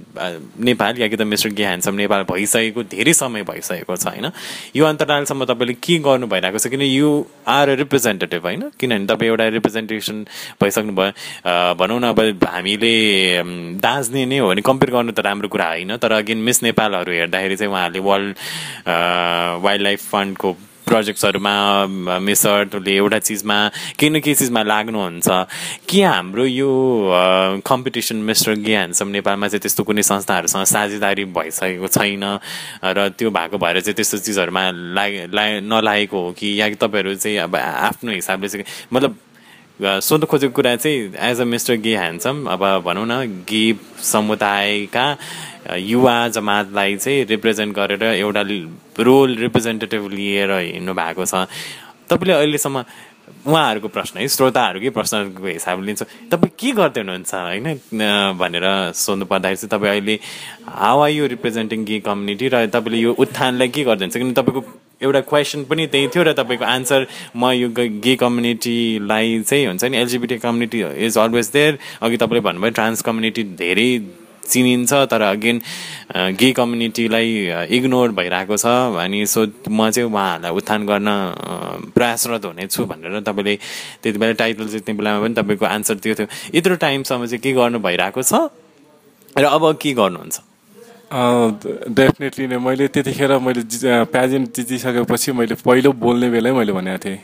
नेपाल या कि त मिस्टर गे ह्यान्डसम नेपाल भइसकेको धेरै समय भइसकेको छ होइन? यो अन्तरालसम्म तपाईँले के गर्नु भइरहेको छ? किन यु आर अ रिप्रेजेन्टेटिभ होइन? किनभने तपाईँ एउटा रिप्रेजेन्टेसन भइसक्नु भयो भनौँ न अब हामीले दाँच्ने नै हो भने कम्पेयर गर्नु त राम्रो कुरा होइन तर अगेन मिस नेपालहरू हेर्दाखेरि चाहिँ उहाँहरूले वर्ल्ड वाइल्ड लाइफ फन्डको प्रोजेक्ट्सहरूमा मेसर्टले एउटा चिजमा केही न केही चिजमा लाग्नुहुन्छ। के हाम्रो यो कम्पिटिसन मिस्टर ह्यान्डसम नेपालमा चाहिँ त्यस्तो कुनै संस्थाहरूसँग साझेदारी भइसकेको छैन र त्यो भएको भएर चाहिँ त्यस्तो चिजहरूमा ला नलागेको हो कि या तपाईँहरू चाहिँ अब आफ्नो हिसाबले चाहिँ मतलब सोध्नु खोजेको कुरा चाहिँ as a Mister gay handsome अब भनौँ न गे समुदायका युवा जमातलाई चाहिँ रिप्रेजेन्ट गरेर एउटा रोल रिप्रेजेन्टेटिभ लिएर हिँड्नु भएको छ। तपाईँले अहिलेसम्म उहाँहरूको प्रश्न है श्रोताहरूकै प्रश्नको हिसाबले लिन्छ। तपाईँ के गर्दै हुनुहुन्छ होइन? भनेर सोध्नु पर्दाखेरि चाहिँ तपाईँ अहिले how are you representing gay community र तपाईँले यो उत्थानलाई के गर्दै हुन्छ किनभने तपाईँको एउटा क्वेसन पनि त्यही थियो र तपाईँको आन्सर म यो गे कम्युनिटीलाई चाहिँ हुन्छ नि LGBT community is always there अघि तपाईँले भन्नुभयो ट्रान्स कम्युनिटी धेरै चिनिन्छ तर अगेन गे कम्युनिटीलाई इग्नोर भइरहेको छ। अनि सो म चाहिँ उहाँहरूलाई उत्थान गर्न प्रयासरत हुनेछु भनेर तपाईँले त्यति बेला टाइटल त्यति बेलामा पनि तपाईँको आन्सर त्यो। थियो यत्रो टाइमसम्म चाहिँ के गर्नु भइरहेको छ र अब के गर्नुहुन्छ? डेफिनेटली नै मैले त्यतिखेर मैले प्याजेन्ट जितिसकेपछि मैले पहिलो बोल्ने बेलै मैले भनेको थिएँ।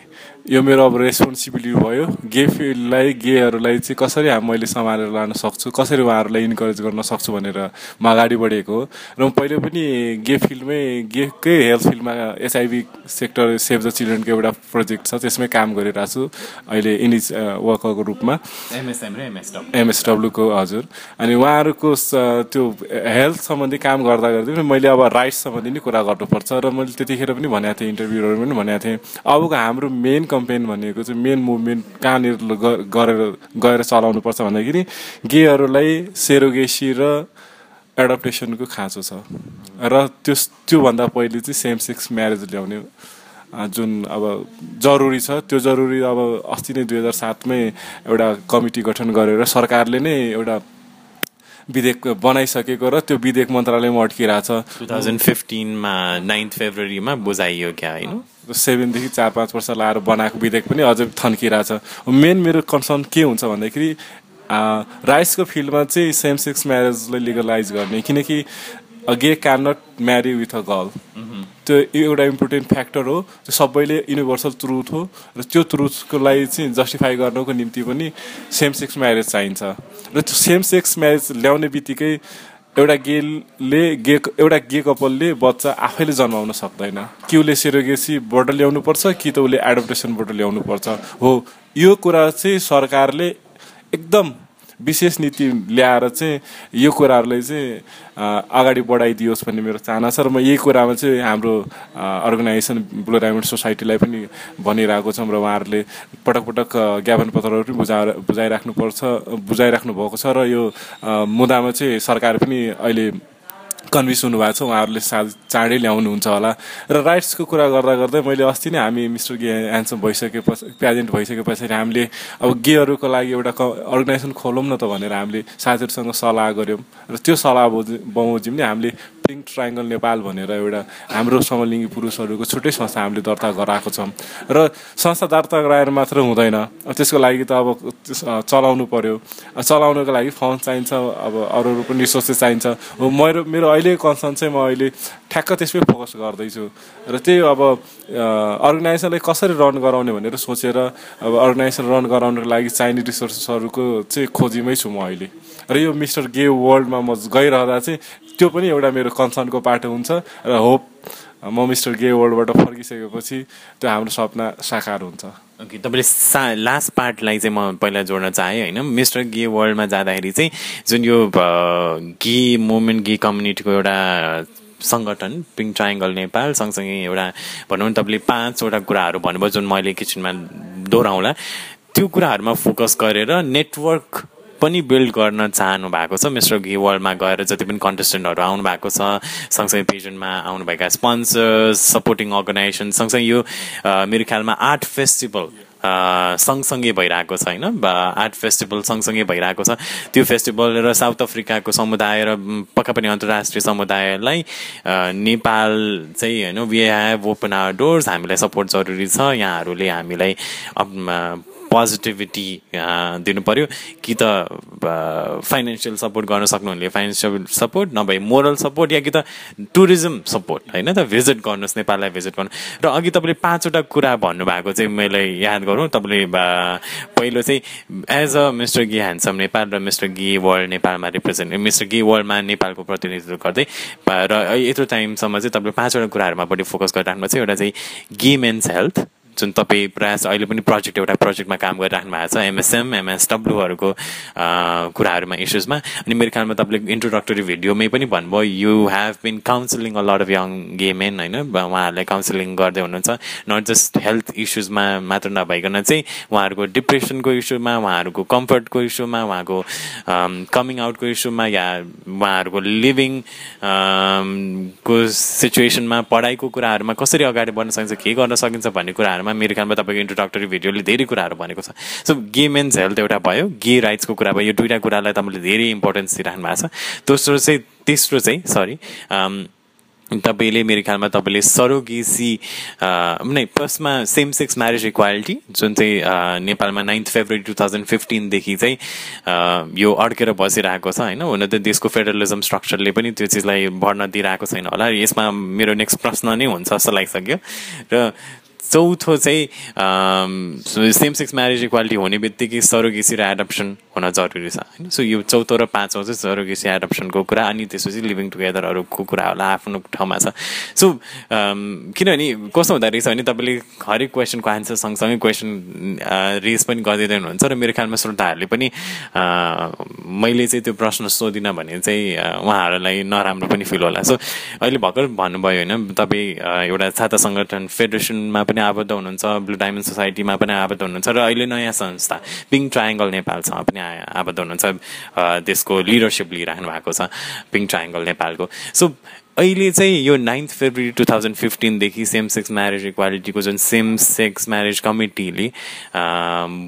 यो मेरो अब रेस्पोन्सिबिलिटी भयो। गे फिल्डलाई गेहरूलाई चाहिँ कसरी मैले सम्हालेर लान सक्छु कसरी उहाँहरूलाई इन्करेज गर्न सक्छु भनेर म अगाडि बढेको हो। र म पहिले पनि गे फिल्डमै गेकै हेल्थ फिल्डमा एसआइबी सेक्टर सेभ द चिल्ड्रेनको एउटा प्रोजेक्ट छ त्यसमै काम गरिरहेको छु अहिले इनिज वर्करको रूपमा। एमएसडब्लुको हजुर। अनि उहाँहरूको त्यो हेल्थ सम्बन्धी काम गर्दा गर्दै मैले अब राइट्स सम्बन्धी नै कुरा गर्नुपर्छ। र मैले त्यतिखेर पनि भनेको थिएँ इन्टरभ्यूहरू पनि भनेको थिएँ। अबको हाम्रो मेन कम्पेन भनेको चाहिँ मेन मुभमेन्ट कहाँनिर गरेर गएर चलाउनुपर्छ भन्दाखेरि गेहरूलाई सेरोगेसी र एडप्टेसनको खाँचो छ। र त्यो त्योभन्दा पहिले चाहिँ सेम सेक्स म्यारेज ल्याउने जुन अब जरुरी छ त्यो जरुरी अब अस्ति नै दुई हजार सातमै एउटा कमिटी गठन गरेर सरकारले नै एउटा विधेयक बनाइसकेको र त्यो विधेयक मन्त्रालयमा अड्किरहेछ। टु थाउजन्ड फिफ्टिनमा नाइन्थ फेब्रुअरीमा बुझाइयो क्या होइन? सेभेनदेखि चार पाँच वर्ष लाएर बनाएको विधेयक पनि अझै थन्किरहेछ। मेन मेरो कन्सर्न के हुन्छ भन्दाखेरि राइट्सको फिल्डमा चाहिँ सेम सेक्स म्यारेजलाई लिगलाइज गर्ने किनकि a gay can not marry with a girl त्यो एउटा इम्पोर्टेन्ट फ्याक्टर हो। त्यो सबैले युनिभर्सल ट्रुथ हो र त्यो ट्रुथको लागि चाहिँ जस्टिफाई गर्नको निम्ति पनि सेम सेक्स म्यारेज चाहिन्छ। र त्यो सेम सेक्स म्यारेज ल्याउने बित्तिकै एउटा गेले गे एउटा गे कपालले बच्चा आफैले जन्माउन सक्दैन। कि उसले सेरोगेसीबाट ल्याउनु पर्छ कि त उसले एडप्टेसनबाट ल्याउनु पर्छ हो यो कुरा चाहिँ सरकारले एकदम विशेष नीति ल्याएर चाहिँ यो कुराहरूलाई चाहिँ अगाडि बढाइदियोस् भन्ने मेरो चाहना छ। र म यही कुरामा चाहिँ हाम्रो अर्गनाइजेसन ब्लु डायमन्ड सोसाइटीलाई पनि भनिरहेको छौँ र उहाँहरूले पटक पटक ज्ञापन पत्रहरू पनि बुझा बुझाइराख्नुपर्छ बुझाइराख्नु भएको छ। र यो मुद्दामा चाहिँ सरकार पनि अहिले कन्भिन्स हुनुभएको छ उहाँहरूले सायद चाँडै ल्याउनुहुन्छ होला। र राइट्सको कुरा गर्दा गर्दै मैले अस्ति नै हामी मिस्टर गे ह्यान्सम भइसकेपछि प्रेजेन्ट भइसके पछाडि हामीले अब गेहरूको लागि एउटा क अर्गनाइजेसन खोलौँ न त भनेर हामीले साथीहरूसँग सल्लाह गऱ्यौँ। र त्यो सल्लाह बमोजिम नै हामीले पिङ्क ट्राइङ्गल नेपाल भनेर एउटा हाम्रो समलिङ्गी पुरुषहरूको छुट्टै संस्था हामीले दर्ता गराएको छौँ। र संस्था दर्ता गराएर मात्र हुँदैन। त्यसको लागि त अब चलाउनु पर्यो। अ, चलाउनको लागि फन्ड चाहिन्छ अब अरू अरू पनि रिसोर्सेस चाहिन्छ। हो मेरो मेरो अहिले कन्सर्न चाहिँ म अहिले ठ्याक्क त्यसमै फोकस गर्दैछु। र त्यही अब अर्गनाइजेसनलाई कसरी रन गराउने भनेर सोचेर अब अर्गनाइजेसन रन गराउनको लागि चाहिने रिसोर्सेसहरूको चाहिँ खोजीमै छु म अहिले। र यो मिस्टर गे वर्ल्डमा म गइरहँदा चाहिँ त्यो पनि एउटा मेरो कन्सर्नको पाटो हुन्छ र होप म मिस्टर गे वर्ल्डबाट फर्किसकेपछि त्यो हाम्रो सपना साकार हुन्छ। ओके तपाईँले सा लास्ट पार्टलाई चाहिँ म पहिला जोड्न चाहेँ होइन। मिस्टर गे वर्ल्डमा जाँदाखेरि चाहिँ जुन यो गे मुभमेन्ट गे कम्युनिटीको एउटा सङ्गठन पिङ्क ट्राइङ्गल नेपाल सँगसँगै एउटा भनौँ न तपाईँले पाँचवटा कुराहरू भन्नुभयो जुन मैले किचनमा दोहोऱ्याउँला। त्यो कुराहरूमा फोकस गरेर नेटवर्क पनि बिल्ड गर्न चाहनु भएको छ। मिस्टर वर्ल्डमा गएर जति पनि कन्टेस्टेन्टहरू आउनु भएको छ सँगसँगै पेजनमा आउनुभएका स्पोन्सर्स सपोर्टिङ अर्गनाइजेसन सँगसँगै यो मेरो ख्यालमा आर्ट फेस्टिभल सँगसँगै भइरहेको छ होइन? आर्ट फेस्टिभल सँगसँगै भइरहेको छ। त्यो फेस्टिभल र साउथ अफ्रिकाको समुदाय र पक्का पनि अन्तर्राष्ट्रिय समुदायलाई नेपाल चाहिँ होइन we have open our doors हामीलाई सपोर्ट जरुरी छ। यहाँहरूले हामीलाई पोजिटिभिटी दिनु पर्यो कि त फाइनेन्सियल सपोर्ट गर्न सक्नुहुनेले फाइनेन्सियल सपोर्ट नभए मोरल सपोर्ट या कि त टुरिज्म सपोर्ट होइन त? भिजिट गर्नुहोस् नेपाललाई भिजिट गर्नु। र अघि तपाईँले पाँचवटा कुरा भन्नुभएको चाहिँ मैले याद गरौँ। तपाईँले बा- पहिलो चाहिँ as a Mister gay handsome Nepal र मिस्टर गी वर्ल्ड नेपालमा रिप्रेजेन्ट मिस्टर गी वर्ल्डमा नेपालको प्रतिनिधित्व गर्दै र यत्रो टाइमसम्म चाहिँ तपाईँले पाँचवटा कुराहरूमा बढी फोकस गरिराख्नु छ। एउटा चाहिँ गे मेन्स हेल्थ जुन तपाईँ प्रयास अहिले पनि प्रोजेक्ट एउटा प्रोजेक्टमा काम गरिराख्नु भएको छ एमएसएम एमएसडब्लुहरूको कुराहरूमा इस्युजमा अनि मेरो ख्यालमा तपाईँले इन्ट्रोडक्टरी भिडियोमै पनि भन्नुभयो you have been counselling a lot of young gay men होइन? उहाँहरूलाई काउन्सिलिङ गर्दै हुनुहुन्छ। नट जस्ट हेल्थ इस्युजमा मात्र नभइकन चाहिँ उहाँहरूको डिप्रेसनको इस्युमा उहाँहरूको कम्फर्टको इस्युमा उहाँको कमिङ आउटको इस्युमा या उहाँहरूको लिभिङ को सिचुएसनमा पढाइको कुराहरूमा कसरी अगाडि बढ्न सकिन्छ के गर्न सकिन्छ भन्ने कुराहरूमा मेरो ख्यालमा तपाईँको इन्ट्रोडक्टरी भिडियोले धेरै कुराहरू भनेको छ। सो गे मेन्स हेल्थ एउटा भयो गे राइट्सको कुरा भयो यो दुइटा कुरालाई तपाईँले धेरै इम्पोर्टेन्स दिइराख्नु भएको छ। दोस्रो चाहिँ तेस्रो चाहिँ सरी तपाईँले मेरो ख्यालमा तपाईँले सरोगेसी नै फर्स्टमा सेम सेक्स म्यारेज इक्वालिटी जुन चाहिँ अ, नेपालमा नाइन्थ फेब्रुअरी टु थाउजन्ड फिफ्टिनदेखि चाहिँ अ, यो अड्केर बसिरहेको छ होइन? हुन त देशको फेडरलिजम स्ट्रक्चरले पनि त्यो चिजलाई बढ्न दिइरहेको छैन होला। यसमा मेरो नेक्स्ट प्रश्न नै हुन्छ जस्तो लागिसक्यो। र चौथो चाहिँ सेम सेक्स म्यारेज इक्वालिटी हुने बित्तिकै सरोगेसी र एडप्सन हुन जरुरी छ होइन? सो यो चौथो र पाँचौँ चाहिँ सरोगेसी एडप्सनको कुरा अनि त्यसपछि लिभिङ टुगेदरहरूको कुरा होला आफ्नो ठाउँमा छ। सो किनभने कस्तो हुँदो रहेछ भने तपाईँले हरेक क्वेसनको आन्सर सँगसँगै क्वेसन रेज पनि गरिदिँदै हुनुहुन्छ र मेरो ख्यालमा श्रोताहरूले पनि मैले चाहिँ त्यो प्रश्न सोधिनँ भने चाहिँ उहाँहरूलाई नराम्रो पनि फिल होला। सो अहिले भर्खर भन्नुभयो होइन तपाईँ एउटा छाता सङ्गठन फेडरेसनमा पनि आबद्ध हुनुहुन्छ ब्लु डायमन्ड सोसाइटीमा पनि आबद्ध हुनुहुन्छ र अहिले नयाँ संस्था पिङ्क ट्रायङ्गल नेपालसँग पनि आबद्ध हुनुहुन्छ। त्यसको लिडरसिप लिइराख्नु भएको छ पिङ्क ट्रायङ्गल नेपालको। सो अहिले चाहिँ यो नाइन्थ फेब्रुअरी टु थाउजन्ड फिफ्टिनदेखि सेम सेक्स म्यारेज इक्वालिटीको जुन सेम सेक्स म्यारेज कमिटीले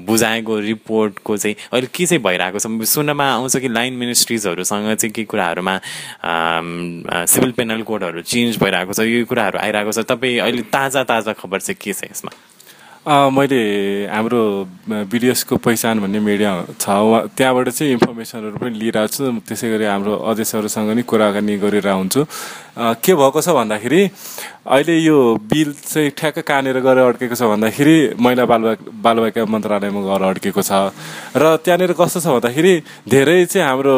बुझाएको रिपोर्टको चाहिँ अहिले के चाहिँ भइरहेको छ? सुन्नमा आउँछ कि लाइन मिनिस्ट्रिजहरूसँग चाहिँ के कुराहरूमा सिभिल पेनल कोडहरू चेन्ज भइरहेको छ यो कुराहरू आइरहेको छ। तपाईँ अहिले ताजा ताजा खबर चाहिँ के छ यसमा? मैले हाम्रो बिडिएसको पहिचान भन्ने मिडिया छ। त्यहाँबाट चाहिँ इन्फर्मेसनहरू पनि लिइरहेको छु। त्यसै गरी हाम्रो अध्यक्षहरूसँग नि कुराकानी गरिरहेको हुन्छु। के भएको छ भन्दाखेरि अहिले यो बिल चाहिँ ठ्याक्क कहाँनिर गएर अड्केको छ भन्दाखेरि महिला बाल बालबालिका मन्त्रालयमा गएर अड्केको छ। र त्यहाँनिर कस्तो छ भन्दाखेरि धेरै चाहिँ हाम्रो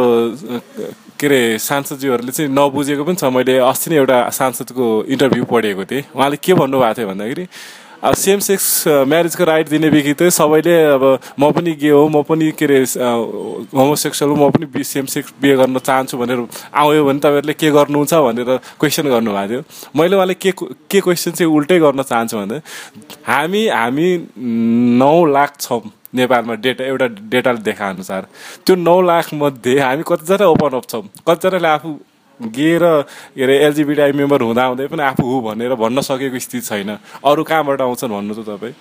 के अरे सांसदज्यूहरूले चाहिँ नबुझेको पनि छ। मैले अस्ति नै एउटा सांसदको इन्टरभ्यू पढेको थिएँ। उहाँले के भन्नुभएको थियो भन्दाखेरि अब सेम सेक्स म्यारेजको राइट दिने बित्तिकै सबैले अब म पनि गे हो म पनि के अरे होमोसेक्सुअल हो म पनि सेम सेक्स बिहे गर्न चाहन्छु भनेर आयो भने तपाईँहरूले के गर्नुहुन्छ भनेर क्वेसन गर्नुभएको थियो। मैले उहाँले के के क्वेसन चाहिँ उल्टै गर्न चाहन्छु भने हामी हामी नौ लाख छौँ नेपालमा डेटा एउटा डेटाले देखाएअनुसार त्यो नौ लाखमध्ये हामी कतिजना ओपन अप छौँ कतिजनाले आफू गे र के अरे एलजिबिटिआई मेम्बर हुँदाहुँदै पनि आफू हो भनेर भन्न सकेको स्थिति छैन। अरू कहाँबाट आउँछन् भन्नु त तपाईँ?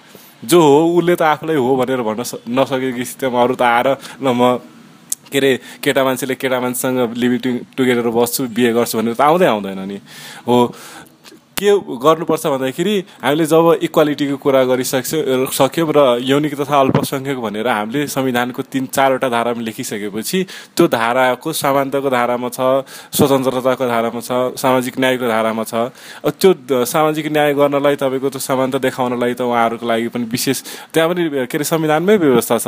जो हो उसले त आफूलाई हो भनेर भन्न नसकेको स्थितिमा अरू त आएर ल म के अरे केटा मान्छेले केटा मान्छेसँग लिभिङ टुगेदर बस्छु बिहे गर्छु भनेर त आउँदै आउँदैन नि। हो के गर्नुपर्छ भन्दाखेरि हामीले जब इक्वालिटीको कुरा गरिसक्छौँ सक्यौँ र यौनिक तथा अल्पसङ्ख्यक भनेर हामीले संविधानको तिन चारवटा धारामा लेखिसकेपछि त्यो धाराको समानताको धारामा छ स्वतन्त्रताको धारामा छ सामाजिक न्यायको धारामा छ त्यो सामाजिक न्याय गर्नलाई तपाईँको त्यो समानता देखाउनलाई त उहाँहरूको लागि पनि विशेष त्यहाँ पनि के अरे संविधानमै व्यवस्था छ।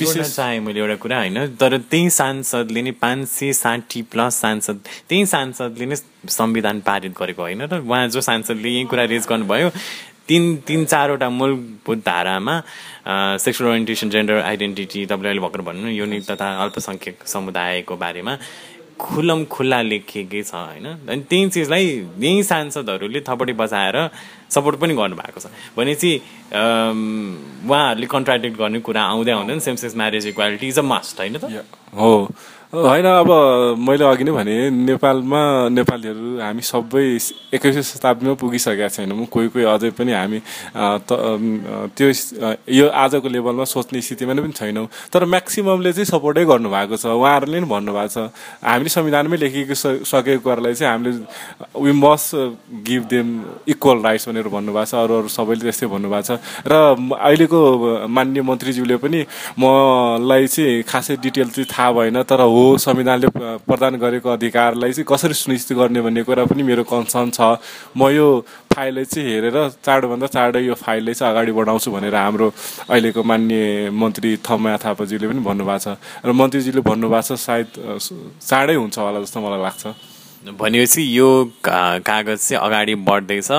विशेष चाहे मैले एउटा कुरा होइन? तर त्यही सांसदले नै पाँच सय साठी प्लस सांसद त्यही सांसदले नै संविधान पारित गरेको होइन? र उहाँ जो सांसदले यही कुरा रेज गर्नुभयो। तिन तिन चारवटा मूलभूत धारामा सेक्सुअल ओरिएन्टेसन जेन्डर आइडेन्टिटी तपाईँले अहिले भर्खर भन्नु युनिक तथा अल्पसङ्ख्यक समुदायको बारेमा खुल्लम खुल्ला लेखिएकै छ होइन? अनि त्यही चिजलाई यही सांसदहरूले थपडी बजाएर सपोर्ट पनि गर्नुभएको छ। भनेपछि उहाँहरूले कन्ट्राडिक्ट गर्ने कुरा आउँदै आउँदैन। Same sex marriage equality is a must होइन त? हो। होइन अब मैले अघि नै भने नेपालमा नेपालीहरू हामी सबै एक्काइसौँ शताब्दीमा पुगिसकेका छैनौँ। कोही कोही अझै पनि हामी त्यो यो आजको लेभलमा सोच्ने स्थितिमा पनि छैनौँ। तर म्याक्सिममले चाहिँ सपोर्टै गर्नुभएको छ। उहाँहरूले पनि भन्नुभएको छ। हामीले संविधानमै लेखिएको सकेको कुरालाई चाहिँ हामीले we must give them equal rights भनेर भन्नुभएको छ अरू अरू सबैले त्यस्तै भन्नुभएको छ। र अहिलेको मान्य मन्त्रीज्यूले पनि मलाई चाहिँ खासै डिटेल चाहिँ थाहा भएन तर हो संविधानले प्रदान गरेको अधिकारलाई चाहिँ कसरी सुनिश्चित गर्ने भन्ने कुरा पनि मेरो कन्सर्न छ। म यो फाइललाई चाहिँ हेरेर चाँडोभन्दा चाँडै यो फाइललाई चाहिँ अगाडि बढाउँछु भनेर हाम्रो अहिलेको मान्य मन्त्री थम्या थापाज्यूले पनि भन्नुभएको छ। र मन्त्रीजीले भन्नुभएको छ सायद चाँडै हुन्छ होला जस्तो मलाई लाग्छ। भनेपछि यो कागज चाहिँ अगाडि बढ्दैछ।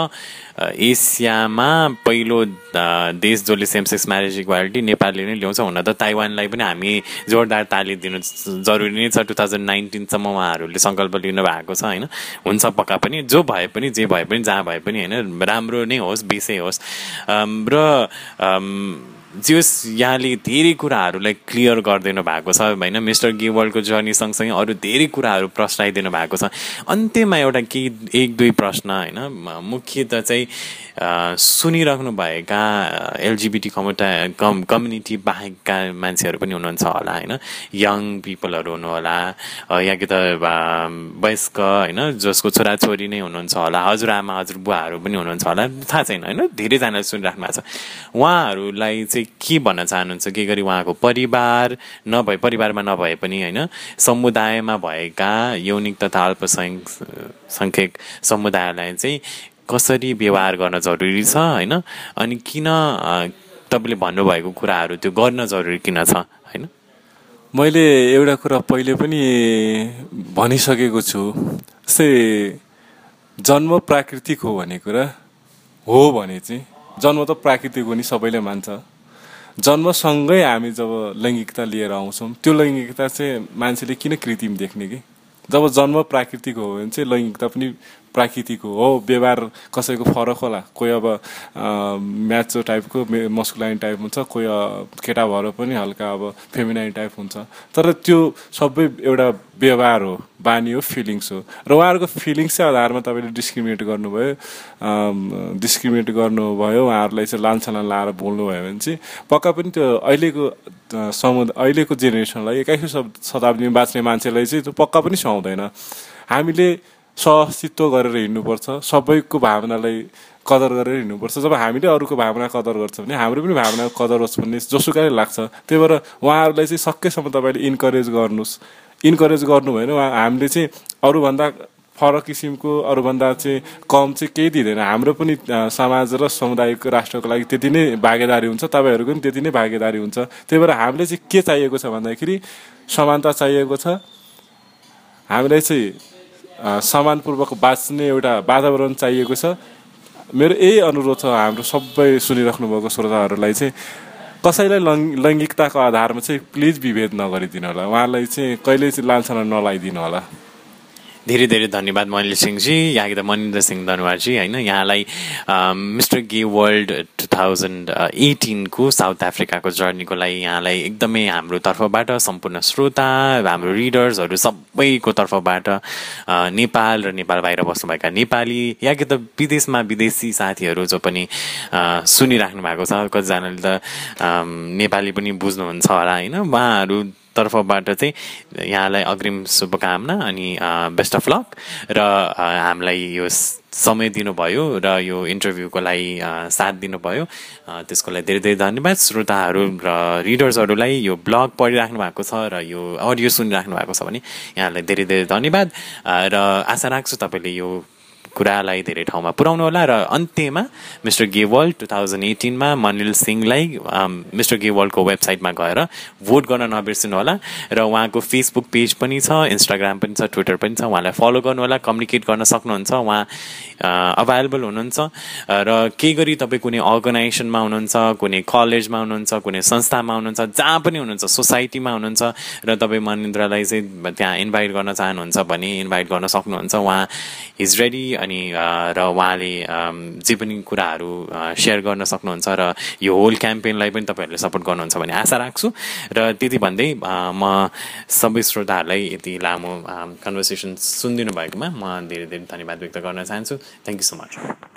एसियामा पहिलो देश जसले सेम सेक्स म्यारेज इक्वालिटी नेपालले नै ल्याउँछ हुन त ताइवानलाई पनि हामी जोरदार ताली दिनु जरुरी नै छ। टु थाउजन्ड नाइन्टिनसम्म उहाँहरूले सङ्कल्प लिनु भएको छ होइन? हुन्छ पक्का पनि। जो भए पनि जे भए पनि जहाँ भए पनि होइन? राम्रो नै होस् बेसै होस्। र जोस् यहाँले धेरै कुराहरूलाई क्लियर गरिदिनु भएको छ होइन? मिस्टर गेवलको जर्नी सँगसँगै अरू धेरै कुराहरू प्रश्नाइदिनु भएको छ। अन्त्यमा एउटा केही एक दुई प्रश्न होइन? मुख्यत चाहिँ सुनिराख्नुभएका एलजिबिटी कम्युटा कम कम्युनिटी बाहेकका मान्छेहरू पनि हुनुहुन्छ होला होइन? यङ पिपलहरू हुनु होला या कि त वयस्क होइन? जसको छोराछोरी नै हुनुहुन्छ होला हजुरआमा हजुरबुवाहरू पनि हुनुहुन्छ होला थाहा छैन होइन? धेरैजनाले सुनिराख्नु भएको छ। उहाँहरूलाई चाहिँ के भन्न चाहनुहुन्छ? के गरी उहाँको परिवार नभए परिवारमा नभए पनि होइन समुदायमा भएका यौनिक तथा अल्पसङ्ख्यक समुदायलाई चाहिँ कसरी व्यवहार गर्न जरुरी छ होइन? अनि किन तपाईँले भन्नुभएको कुराहरू त्यो गर्न जरुरी किन छ होइन? मैले एउटा कुरा पहिले पनि भनिसकेको छु। जस्तै जन्म प्राकृतिक हो भन्ने कुरा हो भने चाहिँ जन्म त प्राकृतिक हो नि सबैले मान्छ। जन्मसँगै हामी जब लैङ्गिकता लिएर आउँछौँ त्यो लैङ्गिकता चाहिँ मान्छेले किन कृत्रिम देख्ने कि? जब जन्म प्राकृतिक हो भने चाहिँ लैङ्गिकता पनि प्राकृतिक हो व्यवहार कसैको फरक होला। कोही अब म्याचो टाइपको मस्कुलाइन टाइप हुन्छ कोही केटा भएर पनि हल्का अब फेमिनाइन टाइप हुन्छ। तर त्यो सबै एउटा व्यवहार हो बानी हो फिलिङ्स हो। र उहाँहरूको फिलिङ्सकै आधारमा तपाईँले डिस्क्रिमिनेट गर्नुभयो। डिस्क्रिमिनेट गर्नुभयो उहाँहरूलाई चाहिँ लान्छना लाएर बोल्नुभयो भने चाहिँ पक्का पनि त्यो अहिलेको समुदाय अहिलेको जेनेरेसनलाई एक्काइसौँ शताब्दीमा बाँच्ने मान्छेलाई चाहिँ त्यो पक्का पनि सुहाउँदैन हामीले सहअस्तित्व गरेर हिँड्नुपर्छ सबैको भावनालाई कदर गरेर हिँड्नुपर्छ जब हामीले अरूको भावना कदर गर्छ भने हाम्रो पनि भावनाको कदर होस् भन्ने जोसुकै लाग्छ। त्यही भएर उहाँहरूलाई चाहिँ सकेसम्म तपाईँले इन्करेज गर्नुहोस्। इन्करेज गर्नु भएन उहाँ हामीले चाहिँ अरूभन्दा फरक किसिमको अरूभन्दा चाहिँ कम चाहिँ केही दिँदैन। हाम्रो पनि समाज र समुदायको राष्ट्रको लागि त्यति नै भागेदारी हुन्छ तपाईँहरूको पनि त्यति नै भागेदारी हुन्छ। त्यही भएर हामीले चाहिँ के चाहिएको छ भन्दाखेरि समानता चाहिएको छ। हामीलाई चाहिँ समानपूर्वक बाँच्ने एउटा वातावरण चाहिएको छ। मेरो यही अनुरोध छ हाम्रो सबै सुनिराख्नु भएको श्रोताहरूलाई चाहिँ कसैलाई लैङ्गिकताको आधारमा चाहिँ प्लिज विभेद नगरिदिनु होला उहाँलाई चाहिँ कहिले चाहिँ लान्छना नलाइदिनु होला धेरै धेरै धन्यवाद मनिल सिंहजी यहाँ त मनिन्द्र सिंह दनवारजी होइन? यहाँलाई Mister gay world two thousand एटिनको south अफ्रिकाको जर्नीको लागि यहाँलाई एकदमै हाम्रो तर्फबाट सम्पूर्ण श्रोता हाम्रो रिडर्सहरू सबैको तर्फबाट नेपाल र नेपाल बाहिर बस्नुभएका नेपाली या कि त विदेशमा विदेशी साथीहरू जो पनि सुनिराख्नु भएको छ कतिजनाले त नेपाली पनि बुझ्नुहुन्छ होला होइन? उहाँहरू तर्फबाट चाहिँ यहाँलाई अग्रिम शुभकामना अनि बेस्ट अफ लक र हामीलाई यो समय दिनुभयो र यो इन्टरभ्यूको लागि साथ दिनुभयो। त्यसको लागि धेरै धेरै धन्यवाद। श्रोताहरू र रिडर्सहरूलाई यो ब्लग पढिराख्नु भएको छ र यो अडियो सुनिराख्नु भएको छ भने यहाँलाई धेरै धेरै धन्यवाद। र आशा राख्छु तपाईँले यो कुरालाई धेरै ठाउँमा पुर्याउनु होला र अन्त्यमा Mister gay world two thousand एटिनमा Manil सिंहलाई मिस्टर गेवलको वेबसाइटमा गएर भोट गर्न नबिर्सिनु होला र उहाँको फेसबुक पेज पनि छ इन्स्टाग्राम पनि छ ट्विटर पनि छ उहाँलाई फलो गर्नु होला कम्युनिकेट गर्न सक्नुहुन्छ उहाँ अभाइलेबल हुनुहुन्छ। र केही गरी तपाईँ कुनै अर्गनाइजेसनमा हुनुहुन्छ कुनै कलेजमा हुनुहुन्छ कुनै संस्थामा हुनुहुन्छ जहाँ पनि हुनुहुन्छ सोसाइटीमा हुनुहुन्छ र तपाईँ मनिन्द्रलाई चाहिँ त्यहाँ इन्भाइट गर्न चाहनुहुन्छ भने इन्भाइट गर्न सक्नुहुन्छ उहाँ इज रेडी अनि र उहाँले जे पनि कुराहरू सेयर गर्न सक्नुहुन्छ र यो होल क्याम्पेनलाई पनि तपाईँहरूले सपोर्ट गर्नुहुन्छ भन्ने आशा राख्छु। र त्यति भन्दै म सबै श्रोताहरूलाई यति लामो कन्भर्सेसन सुनिदिनु भएकोमा म धेरै धेरै धन्यवाद व्यक्त गर्न चाहन्छु। Thank you so much